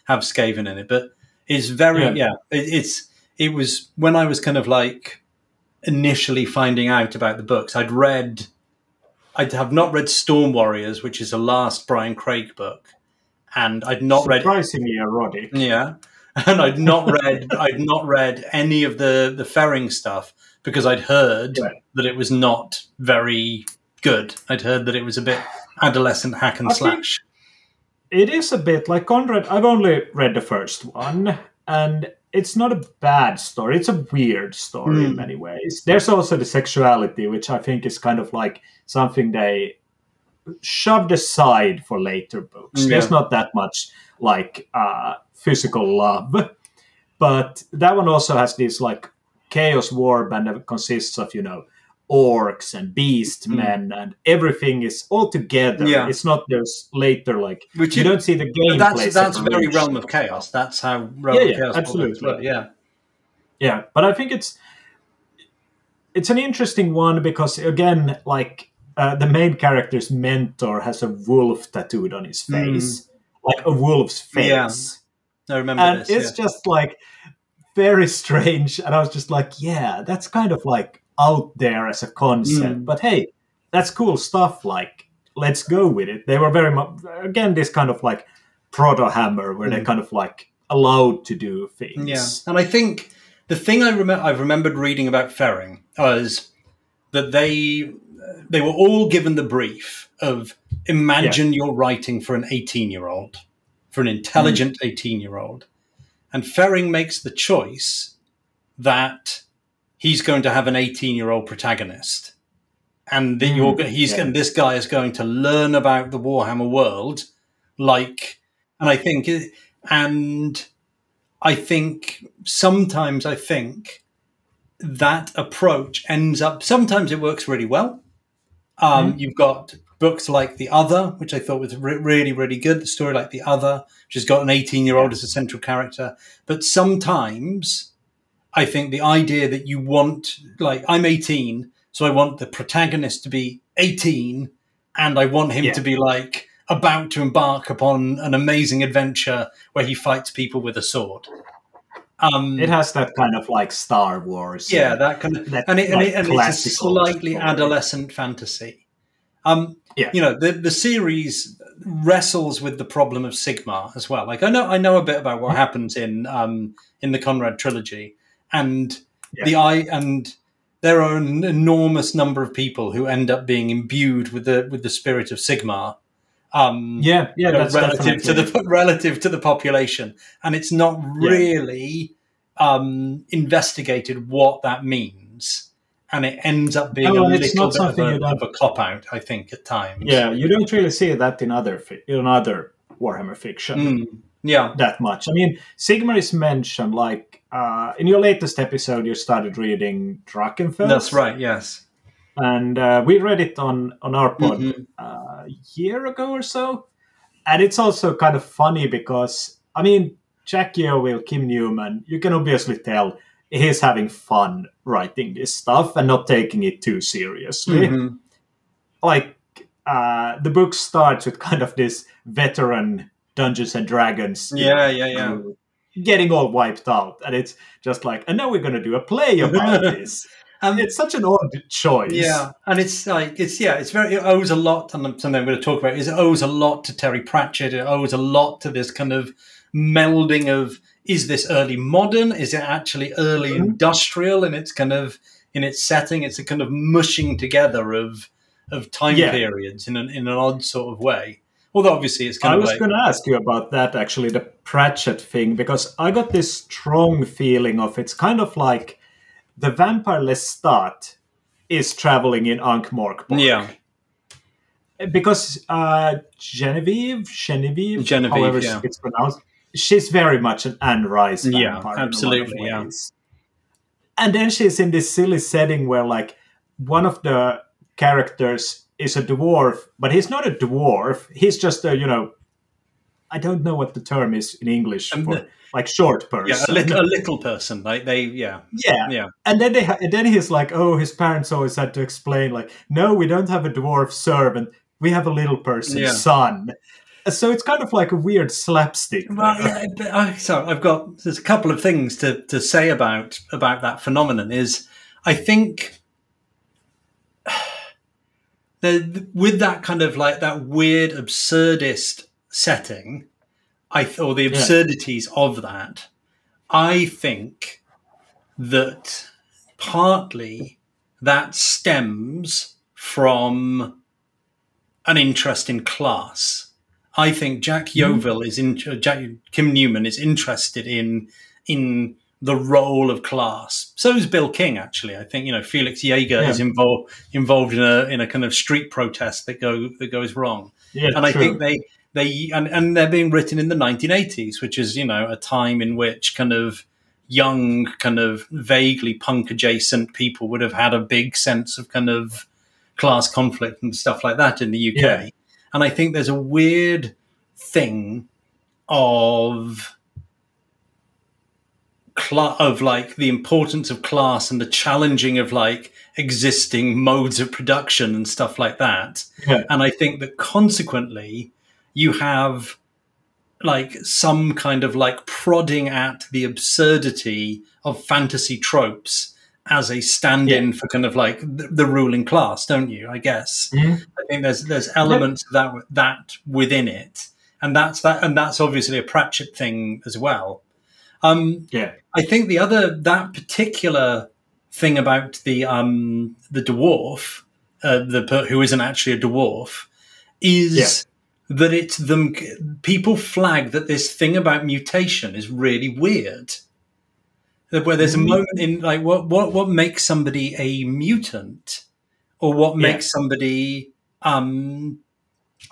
S2: have Skaven in it, but it's very
S1: Yeah.
S2: yeah. it, it's it was when I was kind of like initially finding out about the books. I'd read, I have not read Storm Warriors, which is the last Brian Craig book, and I'd not read
S1: surprisingly erotic.
S2: yeah, and I'd not read I'd not read any of the the Ferring stuff because I'd heard
S1: Yeah.
S2: that it was not very good. I'd heard that it was a bit adolescent hack and
S1: I
S2: slash.
S1: It is a bit like Konrad. I've only read the first one, and it's not a bad story. It's a weird story in
S2: Mm.
S1: many ways. There's also the sexuality, which I think is kind of like something they shoved aside for later books.
S2: Yeah.
S1: There's not that much like uh, physical love, but that one also has these like chaos warband that consists of you know orcs and beast
S2: Mm.
S1: men and everything is all together.
S2: Yeah.
S1: It's not there's later like
S2: Which
S1: you
S2: is-
S1: don't see the game.
S2: That's that's very realm of chaos. That's how realm
S1: Yeah,
S2: of
S1: yeah,
S2: chaos
S1: absolutely.
S2: works. Well, yeah,
S1: Yeah, but I think it's it's an interesting one because again, like uh, the main character's mentor has a wolf tattooed on his face, like a wolf's face.
S2: Yeah. I remember
S1: and
S2: this.
S1: it's
S2: yeah.
S1: just like very strange. And I was just like, yeah, that's kind of like out there as a concept.
S2: Mm.
S1: But hey, that's cool stuff. Like, let's go with it. They were very much again this kind of like proto hammer where they're
S2: Mm.
S1: kind of like allowed to do things.
S2: Yeah, and I think the thing I remember I've remembered reading about Ferring was that they they were all given the brief of imagine you're writing for an 18 year old, for an intelligent 18 year old, and Ferring makes the choice that he's going to have an 18 year old protagonist. And you're,
S1: Mm,
S2: he's
S1: yeah.
S2: and this guy is going to learn about the Warhammer world, like, and I think, and I think sometimes I think that approach ends up. Sometimes it works really well. Um, You've got books like The Other, which I thought was re- really, really good. The story like The Other, which has got an 18 year old as a central character. But sometimes I think the idea that you want, like, I'm 18, so I want the protagonist to be 18, and I want him
S1: Yeah.
S2: to be like about to embark upon an amazing adventure where he fights people with a sword. Um,
S1: It has that kind of like Star Wars.
S2: yeah, that kind of,
S1: that,
S2: and, it, and, it, and it's a slightly
S1: story.
S2: adolescent fantasy. Um,
S1: Yeah.
S2: you know, the the series wrestles with the problem of Sigmar as well. Like I know, I know a bit about what happens in um, in the Konrad trilogy, and
S1: Yeah.
S2: the I and there are an enormous number of people who end up being imbued with the with the spirit of Sigmar. Um,
S1: Yeah, yeah,
S2: you know, relative to the relative to the population, and it's not
S1: Yeah.
S2: really um, investigated what that means, and it ends up being
S1: No,
S2: a
S1: it's
S2: little
S1: not
S2: bit of
S1: something
S2: a, of a cop out. I think at times.
S1: Yeah, you don't really see that in other fi- in other Warhammer fiction
S2: Mm, yeah.
S1: that much. I mean, Sigmar is mentioned like uh, in your latest episode. You started reading Drachenfels.
S2: That's right. Yes.
S1: and uh, we read it on on our pod
S2: Mhm.
S1: uh, a year ago or so. And it's also kind of funny because I mean, Jack Yeovil, Kim Newman, you can obviously tell he's having fun writing this stuff and not taking it too seriously.
S2: Mhm.
S1: Like uh, the book starts with kind of this veteran Dungeons and Dragons,
S2: Yeah. Yeah. Yeah.
S1: getting all wiped out, and it's just like, and now we're going to do a play about this.
S2: Um,
S1: It's such an odd choice.
S2: Yeah, and it's like it's yeah, it's very it owes a lot, and something I'm going to talk about is it owes a lot to Terry Pratchett. It owes a lot to this kind of melding of is this early modern? Is it actually early
S1: Mhm.
S2: industrial? in its kind of in its setting, it's a kind of mushing together of of time
S1: Yeah.
S2: periods in an in an odd sort of way. Although obviously it's kind
S1: I
S2: of
S1: was
S2: like
S1: going to ask you about that actually, the Pratchett thing, because I got this strong feeling of it's kind of like the vampire Lestat is traveling in Ankh Morpork.
S2: yeah,
S1: Because uh, Genevieve, Genevieve,
S2: Genevieve,
S1: however
S2: yeah.
S1: it's pronounced, she's very much an Anne Rice.
S2: Yeah,
S1: in a lot of
S2: absolutely, yeah.
S1: And then she's in this silly setting where, like, one of the characters is a dwarf, but he's not a dwarf. He's just a, you know, I don't know what the term is in English
S2: Um,
S1: for, like, short person.
S2: yeah, a little, a little person. Like they, yeah,
S1: Yeah.
S2: yeah.
S1: And then they ha- and then he's like, oh, his parents always had to explain, like, no, we don't have a dwarf servant. We have a little person
S2: Yeah.
S1: son. So it's kind of like a weird slapstick.
S2: Well, yeah, but oh, I, so I've got there's a couple of things to, to say about about that phenomenon. Is I think the, with that kind of like that weird absurdist setting, I or the
S1: Yeah.
S2: absurdities of that, I think that partly that stems from an interest in class. I think Jack hmm. Yeovil is in uh, Jack, Kim Newman is interested in in the role of class. So is Bill King. Actually, I think you know Felix Jaeger
S1: Yeah.
S2: is involved involved in a in a kind of street protest that go that goes wrong.
S1: yeah,
S2: and I
S1: true.
S2: think they they and, and they're being written in the 1980s, which is you know a time in which kind of young, kind of vaguely punk adjacent people would have had a big sense of kind of class conflict and stuff like that in the UK.
S1: Yeah.
S2: And I think there's a weird thing of cla- of like the importance of class and the challenging of like existing modes of production and stuff like that.
S1: Yeah.
S2: And I think that consequently, you have like some kind of like prodding at the absurdity of fantasy tropes as a stand-in for kind of like the, the ruling class, don't you? I guess.
S1: Mhm.
S2: I think there's there's elements of that that within it, and that's that, and that's obviously a Pratchett thing as well. Um,
S1: Yeah.
S2: I think the other that particular thing about the um the dwarf, uh, the who isn't actually a dwarf, is that it's them. People flag that this thing about mutation is really weird. Where there's a moment in like what what what makes somebody a mutant, or what
S1: Yeah.
S2: makes somebody um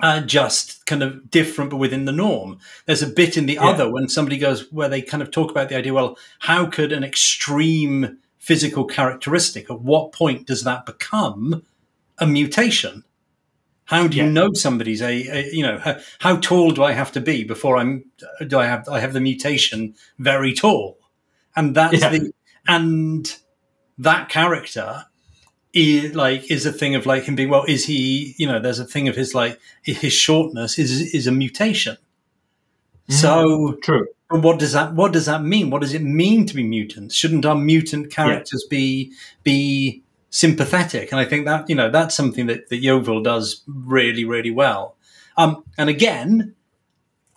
S2: uh, just kind of different but within the norm. There's a bit in the
S1: Yeah.
S2: other when somebody goes where they kind of talk about the idea. Well, how could an extreme physical characteristic? At what point does that become a mutation? How do you
S1: Yeah.
S2: know somebody's a, a you know how, how tall do I have to be before I'm do I have I have the mutation very tall, and that's
S1: Yeah.
S2: the and that character is like is a thing of like him being well is he you know there's a thing of his like his shortness is is a mutation. So
S1: True.
S2: what does that what does that mean? What does it mean to be mutants shouldn't our mutant characters be be sympathetic? And i think that you know that's something that that yeovil does really really well. Um and again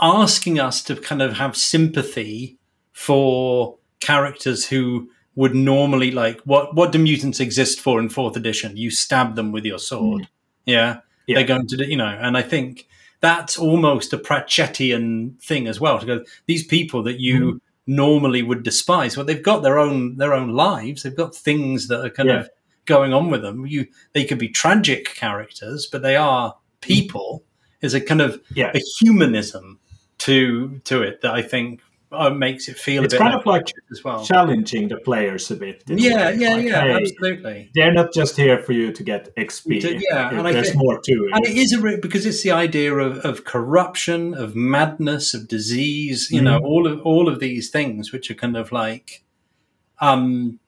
S2: asking us to kind of have sympathy for characters who would normally like what what do mutants exist for in fourth edition you stab them with your sword mm. yeah?
S1: Yeah.
S2: they're going to do you know and i think that's almost a pratchettian thing as well to go these people that you mm. normally would despise well they've got their own their own lives they've got things that are kind
S1: Yeah.
S2: of going on with them you they could be tragic characters but they are people is a kind of
S1: Yeah.
S2: a humanism to to it that i think uh, makes it feel
S1: It's
S2: a bit
S1: kind of like
S2: as well
S1: Challenging the players a bit.
S2: yeah yeah
S1: Like,
S2: yeah
S1: hey,
S2: absolutely
S1: They're not just here for you to get XP.
S2: To- yeah, and
S1: there's
S2: think-
S1: more to it.
S2: and it is a re- because it's the idea of, of corruption, of madness, of disease. You know, all of all of these things, which are kind of like um,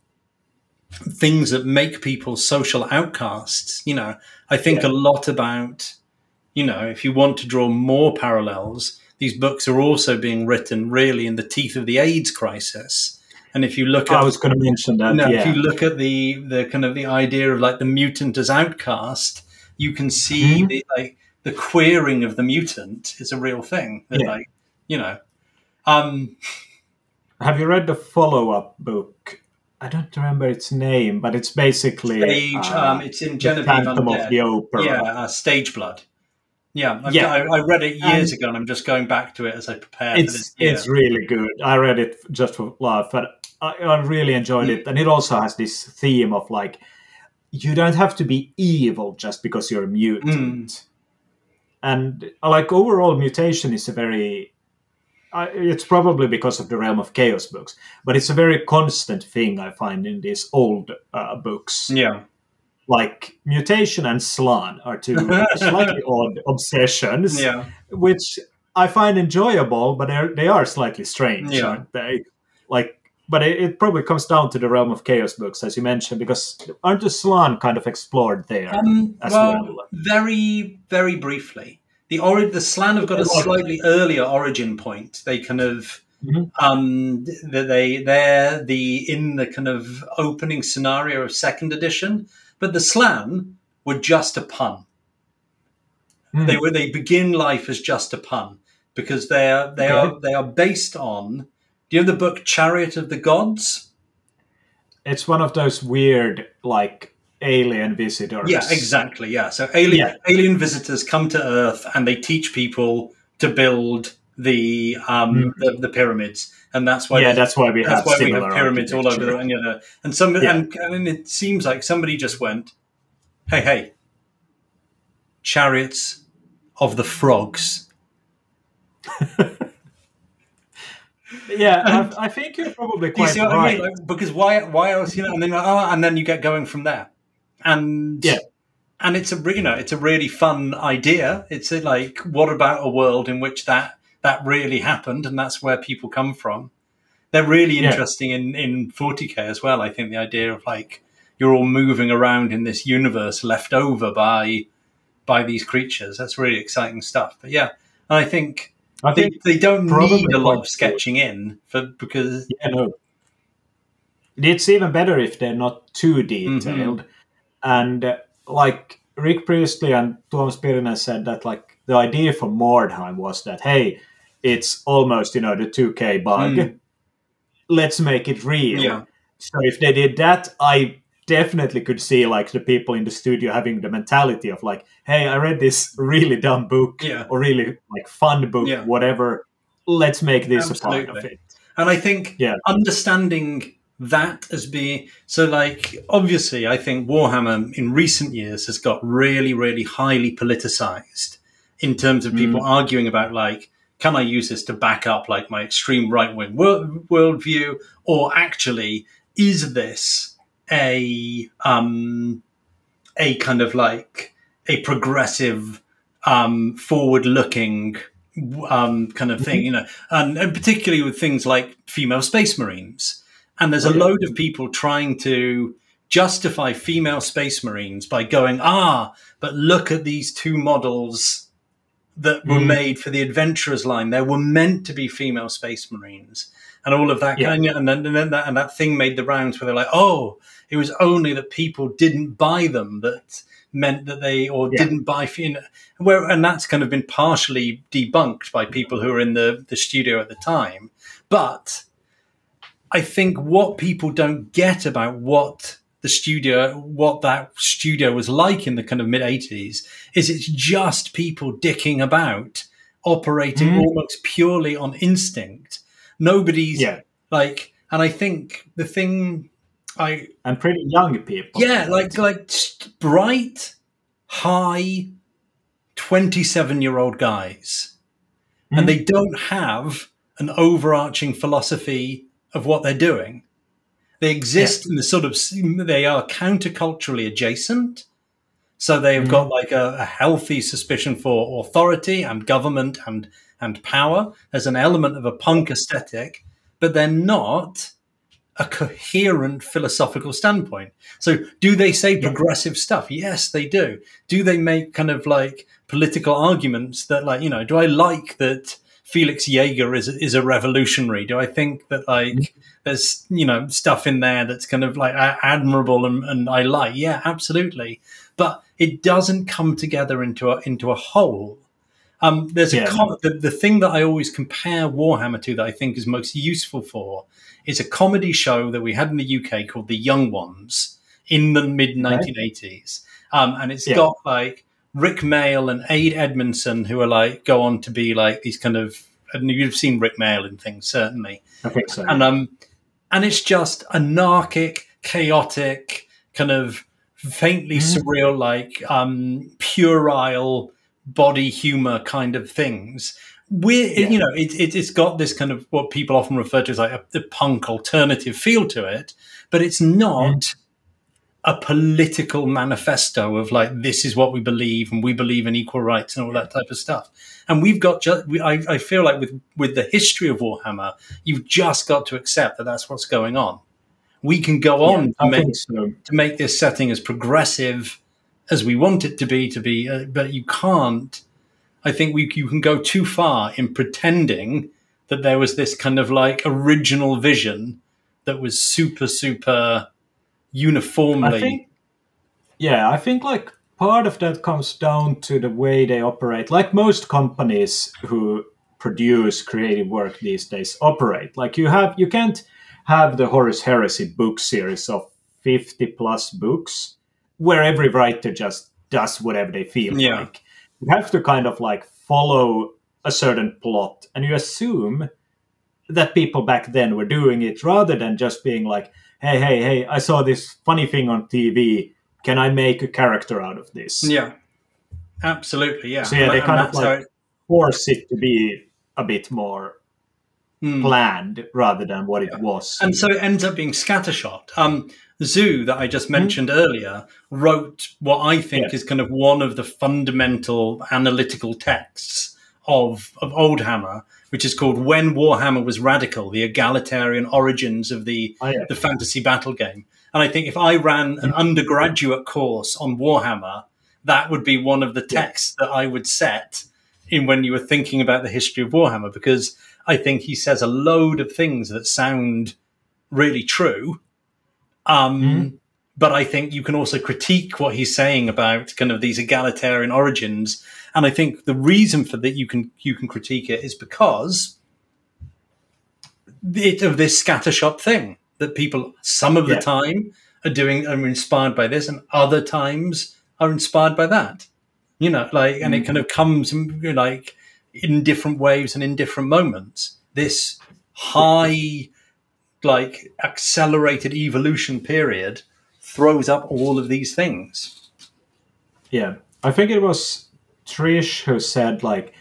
S2: things that make people social outcasts. You know, I think
S1: Yeah.
S2: a lot about. You know, if you want to draw more parallels, these books are also being written really in the teeth of the AIDS crisis. And if you look at
S1: I was going to mention that.
S2: no,
S1: yeah.
S2: if you look at the the kind of the idea of like the mutant as outcast, you can see
S1: Mhm.
S2: the like the queering of the mutant is a real thing. That
S1: Yeah.
S2: like you know, um,
S1: Have you read the follow-up book? I don't remember its name, but it's basically
S2: stage.
S1: uh,
S2: um, it's in
S1: the
S2: Genevieve
S1: Phantom
S2: Undead.
S1: of the Opera.
S2: yeah, uh, Stage Blood. Yeah, I've,
S1: Yeah.
S2: I, I read it years
S1: Um,
S2: ago, and I'm just going back to it as I prepare
S1: It's it's really good. I read it just for laugh, but I, I really enjoyed
S2: Mm.
S1: it, and it also has this theme of like you don't have to be evil just because you're a mutant.
S2: Mm.
S1: And like overall, mutation is a very I it's probably because of the realm of chaos books, but it's a very constant thing I find in these old uh, books.
S2: yeah,
S1: Like mutation and Slann are two slightly odd obsessions,
S2: yeah,
S1: which I find enjoyable, but they're, they are slightly strange,
S2: Yeah.
S1: aren't they? Like, but it, it probably comes down to the realm of chaos books, as you mentioned, because aren't the Slann kind of explored there
S2: Um,
S1: as
S2: well,
S1: well?
S2: very, very briefly. The ori- the Slann have got a slightly earlier origin point. They kind of
S1: Mhm.
S2: um that they they're the in the kind of opening scenario of second edition, but the Slann were just a pun.
S1: Hmm.
S2: They were they begin life as just a pun because they are they
S1: Okay.
S2: are they are based on. Do you have the book Chariot of the Gods?
S1: It's one of those weird, like, alien visitors.
S2: Yeah, exactly. Yeah. So alien
S1: Yeah.
S2: alien visitors come to Earth and they teach people to build the um the, the pyramids, and that's why
S1: yeah, that's why we
S2: that's
S1: have
S2: why we have pyramids all over the and, you know, and some
S1: Yeah.
S2: and, and it seems like somebody just went, hey hey, chariots of the frogs.
S1: Yeah, I, I think you're probably
S2: you
S1: quite
S2: see what I
S1: right.
S2: mean? Like, because why why else you know? And then oh, and then you get going from there, and
S1: Yeah.
S2: and it's a you know it's a really fun idea. It's a, like what about a world in which that that really happened, and that's where people come from. they're really
S1: Yeah.
S2: interesting in in 40k as well. I think the idea of like you're all moving around in this universe left over by by these creatures. That's really exciting stuff. But yeah, and I think
S1: I
S2: they,
S1: think
S2: they don't need a lot of sketching in for because
S1: yeah, no. It's even better if they're not too
S2: Mm-hmm.
S1: detailed. And uh, like Rick Priestley and Tuomas Pirinen said that like the idea for Mordheim was that hey, it's almost you know the 2K bug.
S2: Mm.
S1: Let's make it real.
S2: yeah,
S1: So if they did that, I definitely could see like the people in the studio having the mentality of like, hey, I read this really dumb book
S2: Yeah.
S1: or really like fun book,
S2: Yeah.
S1: whatever. Let's make this a part of it.
S2: and I think
S1: Yeah.
S2: understanding that as being so like obviously I think Warhammer in recent years has got really really highly politicized in terms of people arguing about like can I use this to back up like my extreme right wing world worldview? Or actually is this a um a kind of like a progressive um forward looking um kind of thing you know? And, and particularly with things like female space marines. And there's a
S1: Oh,
S2: load of people trying to justify female space marines by going ah but look at these two models that were
S1: Mm.
S2: made for the adventurers line There were meant to be female space marines and all of that
S1: Yeah.
S2: kind of, and then, and then that, and that thing made the rounds where they're like oh it was only that people didn't buy them that meant that they or
S1: Yeah.
S2: didn't buy you know, where and that's kind of been partially debunked by people who were in the the studio at the time but I think what people don't get about what the studio, what that studio was like in the kind of mid 80s, is it's just people dicking about, operating
S1: Mm.
S2: almost purely on instinct. Nobody's
S1: Yeah.
S2: like, and I think the thing I,
S1: And pretty young people.
S2: yeah, like, like bright, high, 27 year old guys
S1: Mhm.
S2: and they don't have an overarching philosophy of what they're doing. They exist in the sort of they are counterculturally adjacent, so they've
S1: Mhm.
S2: got like a, a healthy suspicion for authority and government and and power. as an element of a punk aesthetic, but they're not a coherent philosophical standpoint. So, do they say
S1: Yeah.
S2: progressive stuff? Yes, they do. Do they make kind of like political arguments that, like, you know, do I like that Felix Jaeger is is a revolutionary? Do I think that like there's you know stuff in there that's kind of like admirable and, and I like? Yeah, absolutely. But it doesn't come together into a into a whole. Um, there's
S1: Yeah.
S2: a com- the, the thing that I always compare Warhammer to that I think is most useful for is a comedy show that we had in the UK called The Young Ones in the mid 1980s, um, and it's
S1: Yeah.
S2: got like Rik Mayall and Ade Edmondson who are like go on to be like these kind of and you've seen Rik Mayall and things certainly,
S1: I think so.
S2: and um, and it's just anarchic, chaotic, kind of faintly
S1: Mhm.
S2: surreal, like um, puerile body humor kind of things. We're,
S1: Yeah.
S2: you know, it, it, it's got this kind of what people often refer to as like a, the punk alternative feel to it, but it's not a political manifesto of like this is what we believe and we believe in equal rights and all that type of stuff. And we've got just, we, I, I feel like with with the history of Warhammer, you've just got to accept that that's what's going on. We can go on
S1: Yeah,
S2: to make
S1: so.
S2: to make this setting as progressive as we want it to be to be, uh, but you can't. I think we you can go too far in pretending that there was this kind of like original vision that was super super uniformly.
S1: I think, yeah, I think like part of that comes down to the way they operate. Like most companies who produce creative work these days operate. Like you have, you can't have the Horus Heresy book series of fifty plus books where every writer just does whatever they feel
S2: Yeah.
S1: like. You have to kind of like follow a certain plot, and you assume that people back then were doing it rather than just being like, hey, hey, hey, I saw this funny thing on TV. Can I make a character out of this?
S2: yeah, absolutely, yeah.
S1: So, yeah, they kind of, like, Force it to be a bit more
S2: Hmm.
S1: planned rather than what it was.
S2: and so it ends up being scattershot. Um, Zhu, that I just mentioned earlier, wrote what I think
S1: Yeah.
S2: is kind of one of the fundamental analytical texts of of Oldhammer, which is called "When Warhammer Was Radical: The Egalitarian Origins of the
S1: Oh, yeah.
S2: the fantasy battle game." And I think if I ran an undergraduate course on Warhammer, that would be one of the texts that I would set in when you were thinking about the history of Warhammer, because I think he says a load of things that sound really true. Um,
S1: Mhm.
S2: But I think you can also critique what he's saying about kind of these egalitarian origins, and I think the reason for that you can you can critique it is because it, of this scattershot thing that people some of the time are doing and are inspired by this, and other times are inspired by that. You know, like, and it mm. kind of comes you know, like in different waves and in different moments. This high, like, accelerated evolution period throws up all of these things.
S1: Yeah, I think it was Trish who said like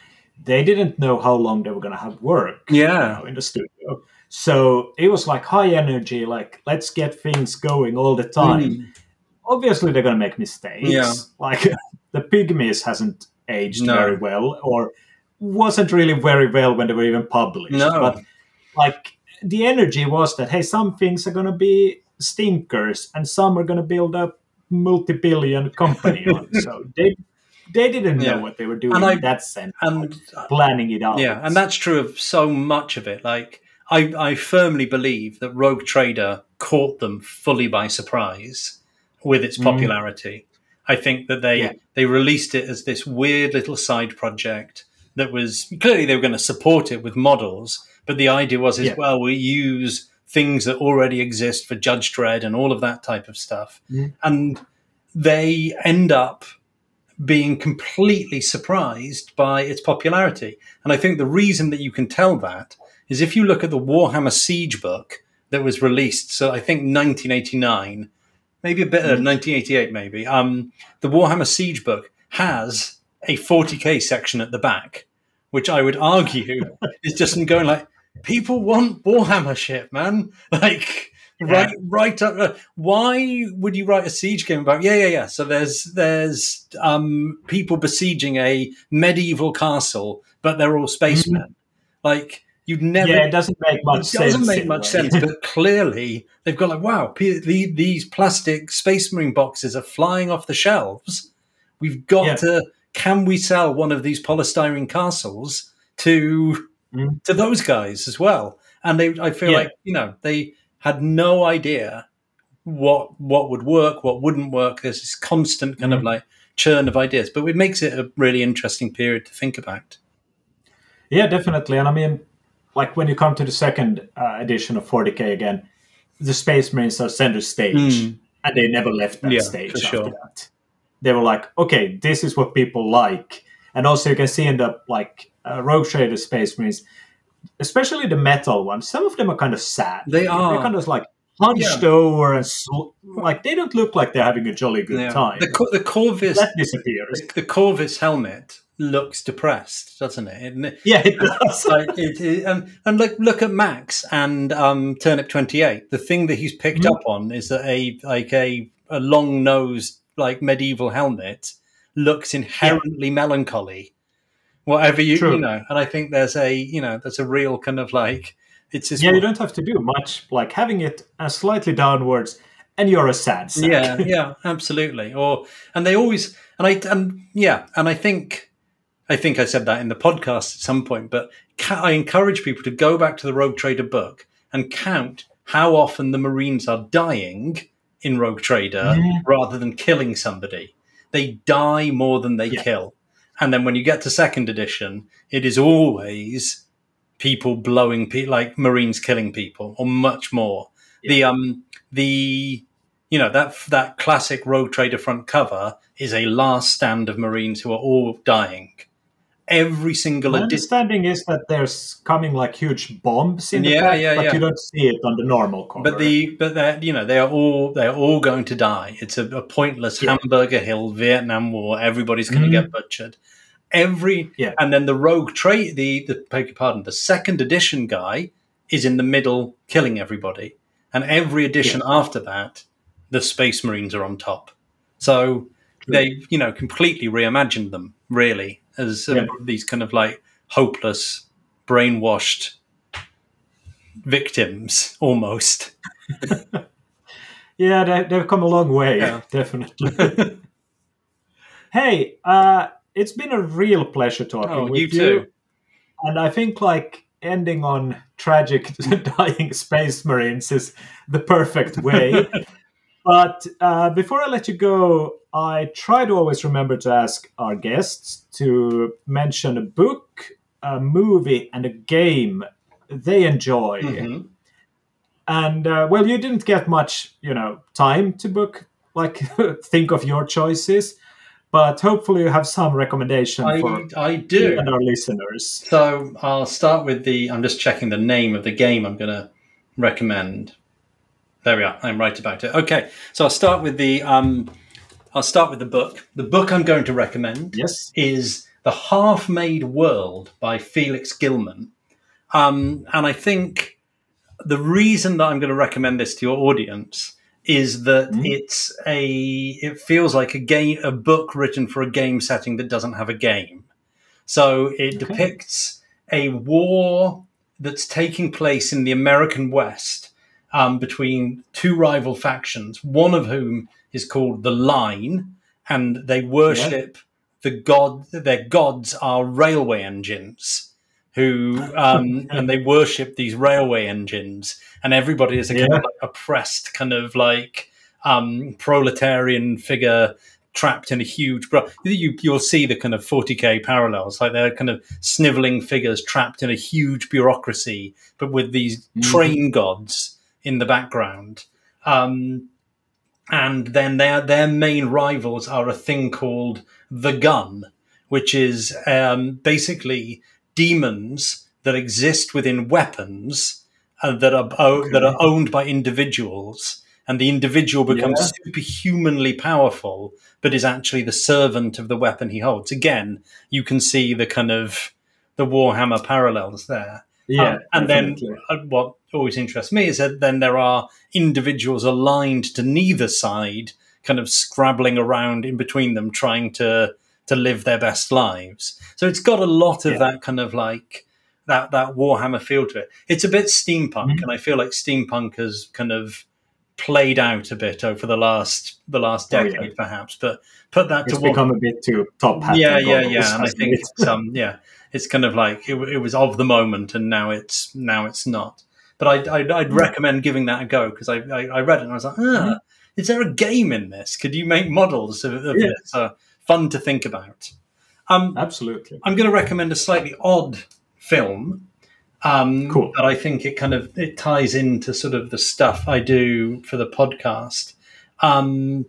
S1: they didn't know how long they were gonna have work.
S2: Yeah.
S1: you know, in the studio. So it was like high energy, like let's get things going all the time. Mm. Obviously, they're gonna make mistakes.
S2: Yeah.
S1: Like the Pygmies hasn't aged
S2: No.
S1: very well, or wasn't really very well when they were even published.
S2: No.
S1: But like the energy was that hey, some things are gonna be stinkers, and some are gonna build up multi-billion company on. So they they didn't know what they were doing
S2: And I-
S1: in that sense,
S2: And
S1: like, planning it out.
S2: Yeah, and that's true of so much of it. Like, I, I firmly believe that Rogue Trader caught them fully by surprise with its
S1: Mhm.
S2: popularity. I think that they
S1: Yeah.
S2: they released it as this weird little side project that was clearly they were going to support it with models, but the idea was as
S1: Yeah.
S2: well we use things that already exist for Judge Dredd and all of that type of stuff,
S1: Mhm.
S2: and they end up being completely surprised by its popularity. And I think the reason that you can tell that is if you look at the Warhammer Siege book that was released, so I think 1989, maybe a bit uh, 1988, maybe. Um, the Warhammer Siege book has a 40k section at the back, which I would argue is just going like, people want Warhammer shit, man. Like, right, right up. Uh, why would you write a siege game about? Yeah, yeah, yeah. So there's there's um, people besieging a medieval castle, but they're all spacemen. Like you'd never.
S1: yeah, it doesn't make much
S2: it doesn't make much
S1: way.
S2: sense, but clearly they've got like, wow, p- the, these plastic Space Marine boxes are flying off the shelves. We've got
S1: Yeah.
S2: to. Can we sell one of these polystyrene castles to
S1: Mm.
S2: to those guys as well? And they, I feel
S1: Yeah.
S2: like you know, they had no idea what what would work, what wouldn't work. There's this constant kind of
S1: Mm.
S2: like churn of ideas, but it makes it a really interesting period to think about.
S1: Yeah, definitely. And I mean, like when you come to the second uh, edition of 40k again, the Space Marines are center stage,
S2: Mm.
S1: and they never left that
S2: Yeah,
S1: stage
S2: for
S1: after
S2: sure.
S1: that. They were like, okay, this is what people like, and also you can see in the like uh, Rogue Trader Space Marines, especially the metal ones. Some of them are kind of sad.
S2: They are.
S1: They're kind of like hunched over and sl- like they don't look like they're having a jolly good
S2: Yeah.
S1: time.
S2: The the Corvus
S1: that disappears.
S2: the Corvus helmet looks depressed, doesn't it?
S1: Yeah, it does.
S2: like it, it- and and look look at Max and um, Turnip Twenty Eight. The thing that he's picked
S1: Mhm.
S2: up on is that a like a, a long nosed like medieval helmet looks inherently melancholy. Whatever you
S1: True.
S2: you know, and I think there's a you know there's a real kind of like it's this
S1: yeah, you don't have to do much. Like having it uh, slightly downwards, and you're a sad sack.
S2: yeah yeah absolutely or and they always and i and yeah and i think i think i said that in the podcast at some point but ca- i encourage people to go back to the rogue trader book and count how often the marines are dying in rogue trader
S1: Yeah.
S2: rather than killing somebody they die more than they
S1: Yeah.
S2: kill and then when you get to second edition it is always people blowing pe- like marines killing people or much more. The um the you know that that classic rogue trader front cover is a last stand of marines who are all dying every single
S1: My understanding is that there's coming like huge bombs in the
S2: Yeah, yeah,
S1: but
S2: yeah.
S1: you don't see it on the normal cover.
S2: but the but they you know they are all they are all going to die it's a, a pointless
S1: Yeah.
S2: hamburger hill vietnam war everybody's going to
S1: Mhm.
S2: get butchered every
S1: Yeah.
S2: and then the rogue trade the the beg your pardon the second edition guy is in the middle killing everybody and every edition after that the space marines are on top so they you know completely reimagined them really as
S1: Yeah.
S2: these kind of like hopeless, brainwashed victims almost.
S1: yeah, they, they've come a long way,
S2: Yeah.
S1: definitely. hey, uh, it's been a real pleasure talking
S2: Oh,
S1: with
S2: you too.
S1: And I think like ending on tragic dying space marines is the perfect way. But uh, before I let you go, I try to always remember to ask our guests to mention a book, a movie, and a game they enjoy.
S2: Mhm.
S1: And uh, well, you didn't get much, you know, time to book, like think of your choices, but hopefully you have some recommendation for
S2: I, I
S1: you
S2: do.
S1: and our listeners.
S2: So I'll start with the. I'm just checking the name of the game I'm going to recommend. There we are. I'm right about it. Okay, so I'll start with the. Um, I'll start with the book. The book I'm going to recommend
S1: Yes.
S2: is The Half Made World by Felix Gilman. Um, and I think the reason that I'm going to recommend this to your audience is that
S1: Mhm.
S2: it's a it feels like a game a book written for a game setting that doesn't have a game. So it
S1: Okay.
S2: depicts a war that's taking place in the American West um, between two rival factions, one of whom is called the Line, and they worship the god. Their gods are railway engines, who um, and they worship these railway engines, and everybody is a kind of like oppressed, kind of like um, proletarian figure trapped in a huge. Bro- you you'll see the kind of 40k parallels, like they're kind of sniveling figures trapped in a huge bureaucracy, but with these
S1: Mhm.
S2: train gods in the background. Um, and then their their main rivals are a thing called the gun, which is um, basically demons that exist within weapons uh, that are o- that are owned by individuals, and the individual becomes
S1: Yeah.
S2: superhumanly powerful, but is actually the servant of the weapon he holds. Again, you can see the kind of the Warhammer parallels there.
S1: Yeah.
S2: Um, and
S1: definitely.
S2: then uh, what always interests me is that then there are individuals aligned to neither side, kind of scrabbling around in between them, trying to to live their best lives. So it's got a lot of
S1: Yeah.
S2: that kind of like that that Warhammer feel to it. It's a bit steampunk,
S1: Mhm.
S2: and I feel like steampunk has kind of played out a bit over the last the last
S1: Oh, yeah.
S2: decade, perhaps. But put that
S1: it's
S2: to one
S1: become a bit too top hat.
S2: yeah, yeah, yeah. And I think
S1: it?
S2: it's um, yeah, it's kind of like it, it was of the moment, and now it's now it's not. But I'd, I'd, I'd recommend giving that a go because I, I I read it and I was like, ah,
S1: Mhm.
S2: is there a game in this? Could you make models of, of
S1: Yeah.
S2: this? Uh, fun to think about. Um,
S1: absolutely.
S2: I'm going to recommend a slightly odd film. Um,
S1: Cool.
S2: But I think it kind of it ties into sort of the stuff I do for the podcast. Um,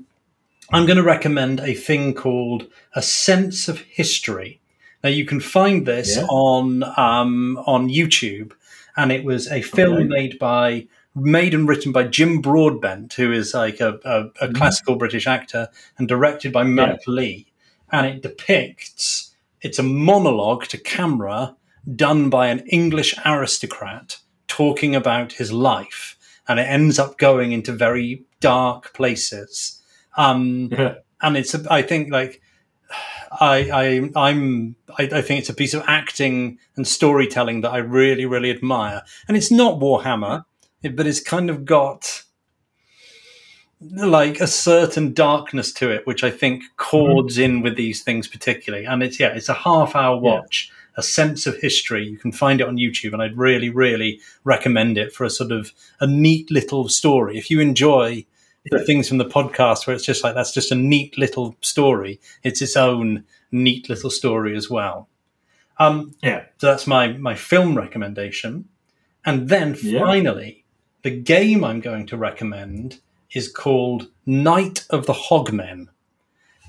S2: I'm going to recommend a thing called A Sense of History. Now you can find this
S1: Yeah.
S2: on um, on YouTube, and it was a film
S1: Okay.
S2: made by made and written by Jim Broadbent, who is like a, a, a
S1: Mhm.
S2: classical British actor, and directed by Mike Leigh. And it depicts it's a monologue to camera done by an English aristocrat talking about his life, and it ends up going into very dark places. Um,
S1: Yeah.
S2: and it's I think like I, I I'm I, I think it's a piece of acting and storytelling that I really really admire, and it's not Warhammer, but it's kind of got like a certain darkness to it, which I think mm-hmm. chords in with these things particularly. And it's yeah, it's a half hour
S1: Yeah.
S2: watch, a sense of history. You can find it on YouTube, and I'd really really recommend it for a sort of a neat little story. If you enjoy the things from the podcast where it's just like that's just a neat little story. It's its own neat little story as well. Um,
S1: Yeah.
S2: so that's my my film recommendation, and then
S1: Yeah.
S2: finally, the game I'm going to recommend is called Night of the Hogmen.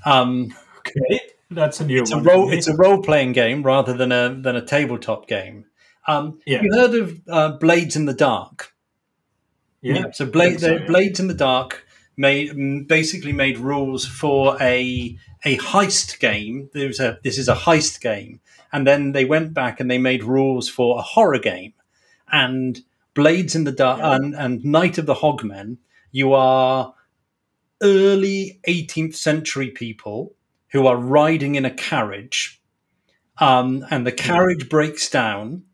S2: Um,
S1: Okay. That's a new
S2: it's a role, it's a role playing game rather than a than a tabletop game. Um,
S1: Yeah.
S2: You heard of uh, Blades in the Dark?
S1: yeah.
S2: So, Blade,
S1: so, yeah.
S2: Blades in the Dark made basically made rules for a a heist game. There was a this is a heist game, and then they went back and they made rules for a horror game. And Blades in the Dark
S1: Yeah.
S2: and, and Night of the Hogmen, you are early 18th century people who are riding in a carriage. um, and the carriage breaks down,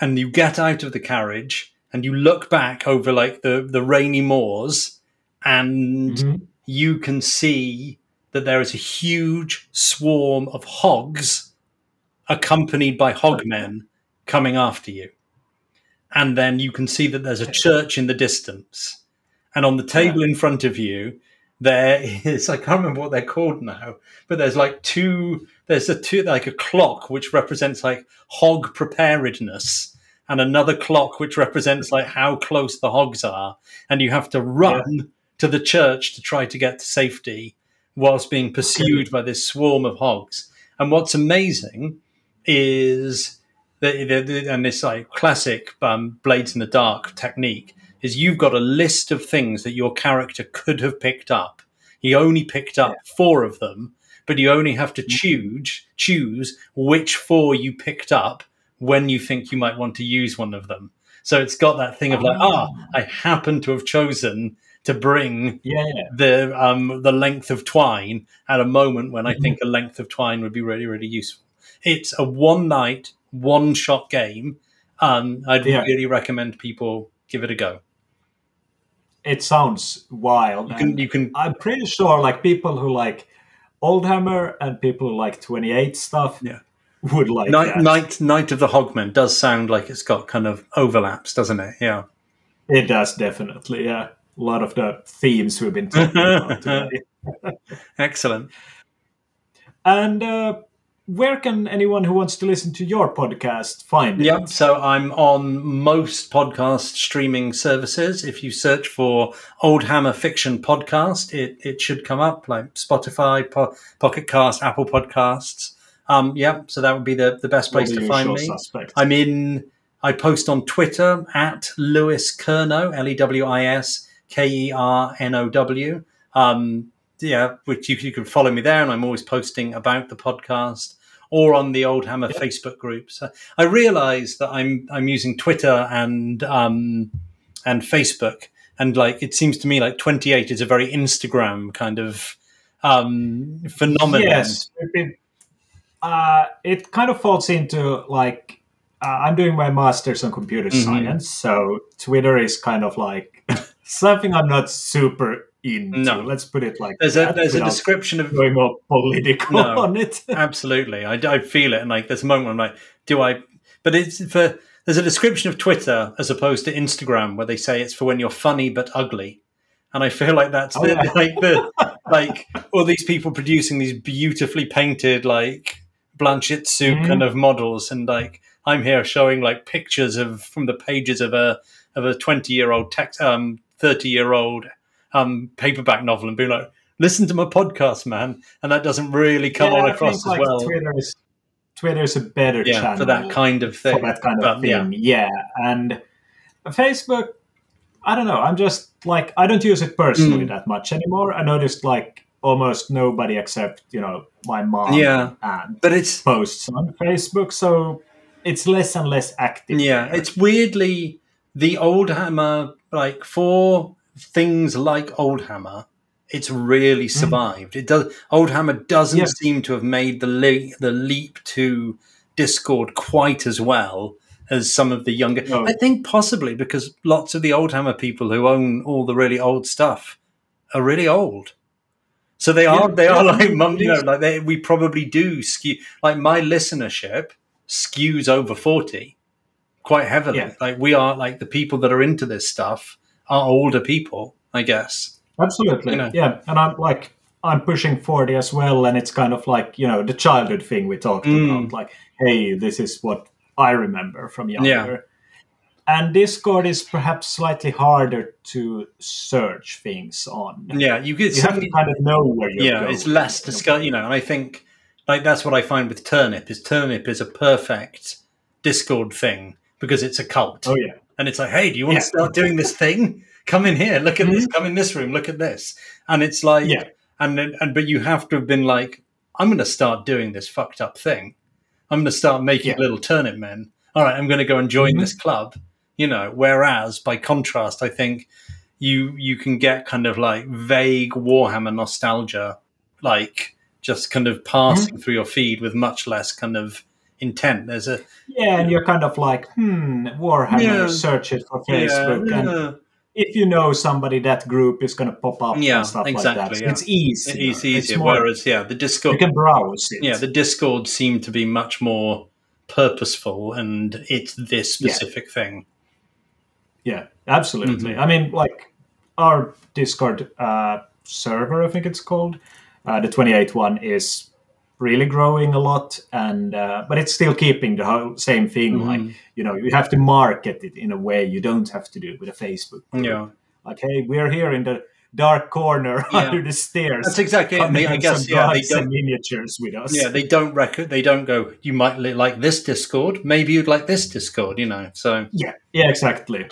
S2: and you get out of the carriage and you look back over like the the rainy moors, and
S1: Mhm.
S2: you can see that there is a huge swarm of hogs, accompanied by hogmen, coming after you. And then you can see that there's a church in the distance, and on the table in front of you there is I can't remember what they're called now, but there's like two there's a two like a clock which represents like hog preparedness and another clock which represents like how close the hogs are. And you have to run to the church to try to get to safety whilst being pursued by this swarm of hogs. And what's amazing is the, and this like classic um, blades in the dark technique is you've got a list of things that your character could have picked up. He only picked up four of them, but you only have to choose choose which four you picked up when you think you might want to use one of them. So it's got that thing of like, ah, I happen to have chosen to bring
S1: Yeah, yeah.
S2: the um, the length of twine at a moment when I think a length of twine would be really really useful. It's a one night, one shot game. Um, I'd
S1: Yeah.
S2: really recommend people give it a go.
S1: It sounds wild.
S2: You can you can
S1: I'm pretty sure like people who like Oldhammer and people who like 28 stuff
S2: Yeah.
S1: would like
S2: Night,
S1: that.
S2: Night Night of the Hogmen does sound like it's got kind of overlaps, doesn't it? Yeah.
S1: It does definitely, yeah. A lot of the themes we've been talking about today.
S2: Excellent.
S1: And uh, where can anyone who wants to listen to your podcast find it?
S2: Yep. So I'm on most podcast streaming services. If you search for Oldhammer Fiction Podcast, it, it should come up like Spotify, po- Pocket Cast, Apple Podcasts. Um, yeah, so that would be the, the best place
S1: the
S2: to find me.
S1: suspects.
S2: I'm in. I post on Twitter at Lewis Kernow, L E W I S K E R N O W. Um, yeah, which you, you can follow me there, and I'm always posting about the podcast or on the Oldhammer Facebook group. So I realise that I'm I'm using Twitter and um, and Facebook, and like it seems to me like 28 is a very Instagram kind of um, phenomenon.
S1: Yes, uh, it kind of falls into like uh, I'm doing my master's on computer
S2: Mhm.
S1: science, so Twitter is kind of like something I'm not super into.
S2: No.
S1: Let's put it like
S2: There's a there's a description of
S1: going more political
S2: No.
S1: on it.
S2: Absolutely, I, I feel it, and like there's a moment where I'm like, do I? But it's for there's a description of Twitter as opposed to Instagram where they say it's for when you're funny but ugly, and I feel like that's
S1: Oh,
S2: the,
S1: yeah.
S2: like the like all these people producing these beautifully painted like Blanchitsu
S1: Mhm.
S2: kind of models, and like I'm here showing like pictures of from the pages of a of a 20 year old text um 30 year old um paperback novel and be like listen to my podcast man and that doesn't really come
S1: Yeah,
S2: on across as
S1: like,
S2: well
S1: Twitter is a better
S2: yeah
S1: channel
S2: for that kind of thing
S1: for that kind
S2: But, yeah.
S1: thing. Yeah. and Facebook. I don't know. I'm just like I don't use it personally
S2: Mm.
S1: that much anymore. I noticed like almost nobody except you know my mom
S2: Yeah.
S1: and
S2: but it's
S1: posts on Facebook, so it's less and less active.
S2: yeah
S1: there.
S2: it's weirdly the oldhammer like for things like oldhammer it's really mm. survived. It does oldhammer doesn't
S1: Yeah.
S2: seem to have made the le- the leap to discord quite as well as some of the younger
S1: No.
S2: i think possibly because lots of the oldhammer people who own all the really old stuff are really old. So they are
S1: Yeah,
S2: they are like mum you know like they, we probably do skew like my listenership skews over 40 quite heavily
S1: Yeah.
S2: like we are like the people that are into this stuff are older people i guess
S1: absolutely.
S2: you know.
S1: Yeah, and I'm like I'm pushing forty as well, and it's kind of like you know the childhood thing we talked
S2: Mm.
S1: about. Like, hey, this is what I remember from younger. And Discord is perhaps slightly harder to search things on.
S2: yeah you get
S1: You have to kind of know where you're
S2: yeah
S1: going.
S2: it's less discuss you know and i think like that's what i find with turnip is turnip is a perfect discord thing because it's a cult
S1: Oh yeah.
S2: and it's like hey do you want
S1: Yeah.
S2: to start doing this thing come in here look at this come in this room look at this and it's like
S1: Yeah.
S2: and and but you have to have been like i'm going to start doing this fucked up thing i'm going to start making
S1: Yeah.
S2: little turnip men all right i'm going to go and join
S1: Mhm.
S2: this club you know whereas by contrast i think you you can get kind of like vague warhammer nostalgia like just kind of passing through your feed with much less kind of intent. There's a
S1: Yeah, and you're kind of like, hmm, Warhammer,
S2: Yeah.
S1: search it for
S2: yeah,
S1: Facebook. And
S2: yeah.
S1: if you know somebody, that group is going to pop up
S2: Yeah,
S1: and stuff like
S2: exactly,
S1: that. So
S2: yeah.
S1: It's easy.
S2: it's easier. Whereas, yeah, the Discord,
S1: you can browse it.
S2: yeah, the Discord seemed to be much more purposeful, and it's this specific thing.
S1: Yeah, absolutely.
S2: Mm-hmm.
S1: I mean, like our Discord uh, server, I think it's called, uh, the 28 one is really growing a lot, and uh, but it's still keeping the whole same thing.
S2: Mm-hmm.
S1: Like you know, you have to market it in a way you don't have to do with a Facebook. group.
S2: Yeah,
S1: Like, hey, we're here in the dark corner
S2: Yeah.
S1: under the stairs.
S2: that's exactly it. They- I guess yeah, they don't.
S1: miniatures with us.
S2: Yeah, they don't rec- They don't go. You might like this Discord. Maybe you'd like this Discord. You know. So
S1: yeah, yeah, exactly.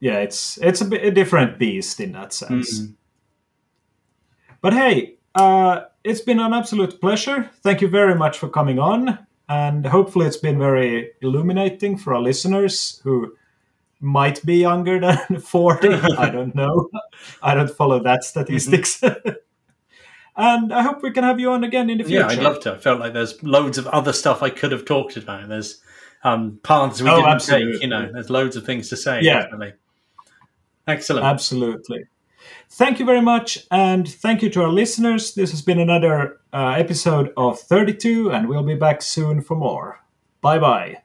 S1: Yeah, it's it's a, bit, a different beast in that sense.
S2: Mhm.
S1: But hey, uh, it's been an absolute pleasure. Thank you very much for coming on, and hopefully, it's been very illuminating for our listeners who might be younger than forty. I don't know. I don't follow that statistics. and I hope we can have you on again in the future.
S2: yeah, I'd love to. I felt like there's loads of other stuff I could have talked about. There's um, paths we
S1: Oh,
S2: didn't
S1: absolutely.
S2: take. You know, there's loads of things to say.
S1: Yeah.
S2: Definitely. Excellent.
S1: Absolutely. Thank you very much, and thank you to our listeners. This has been another uh, episode of 32, and we'll be back soon for more. Bye bye.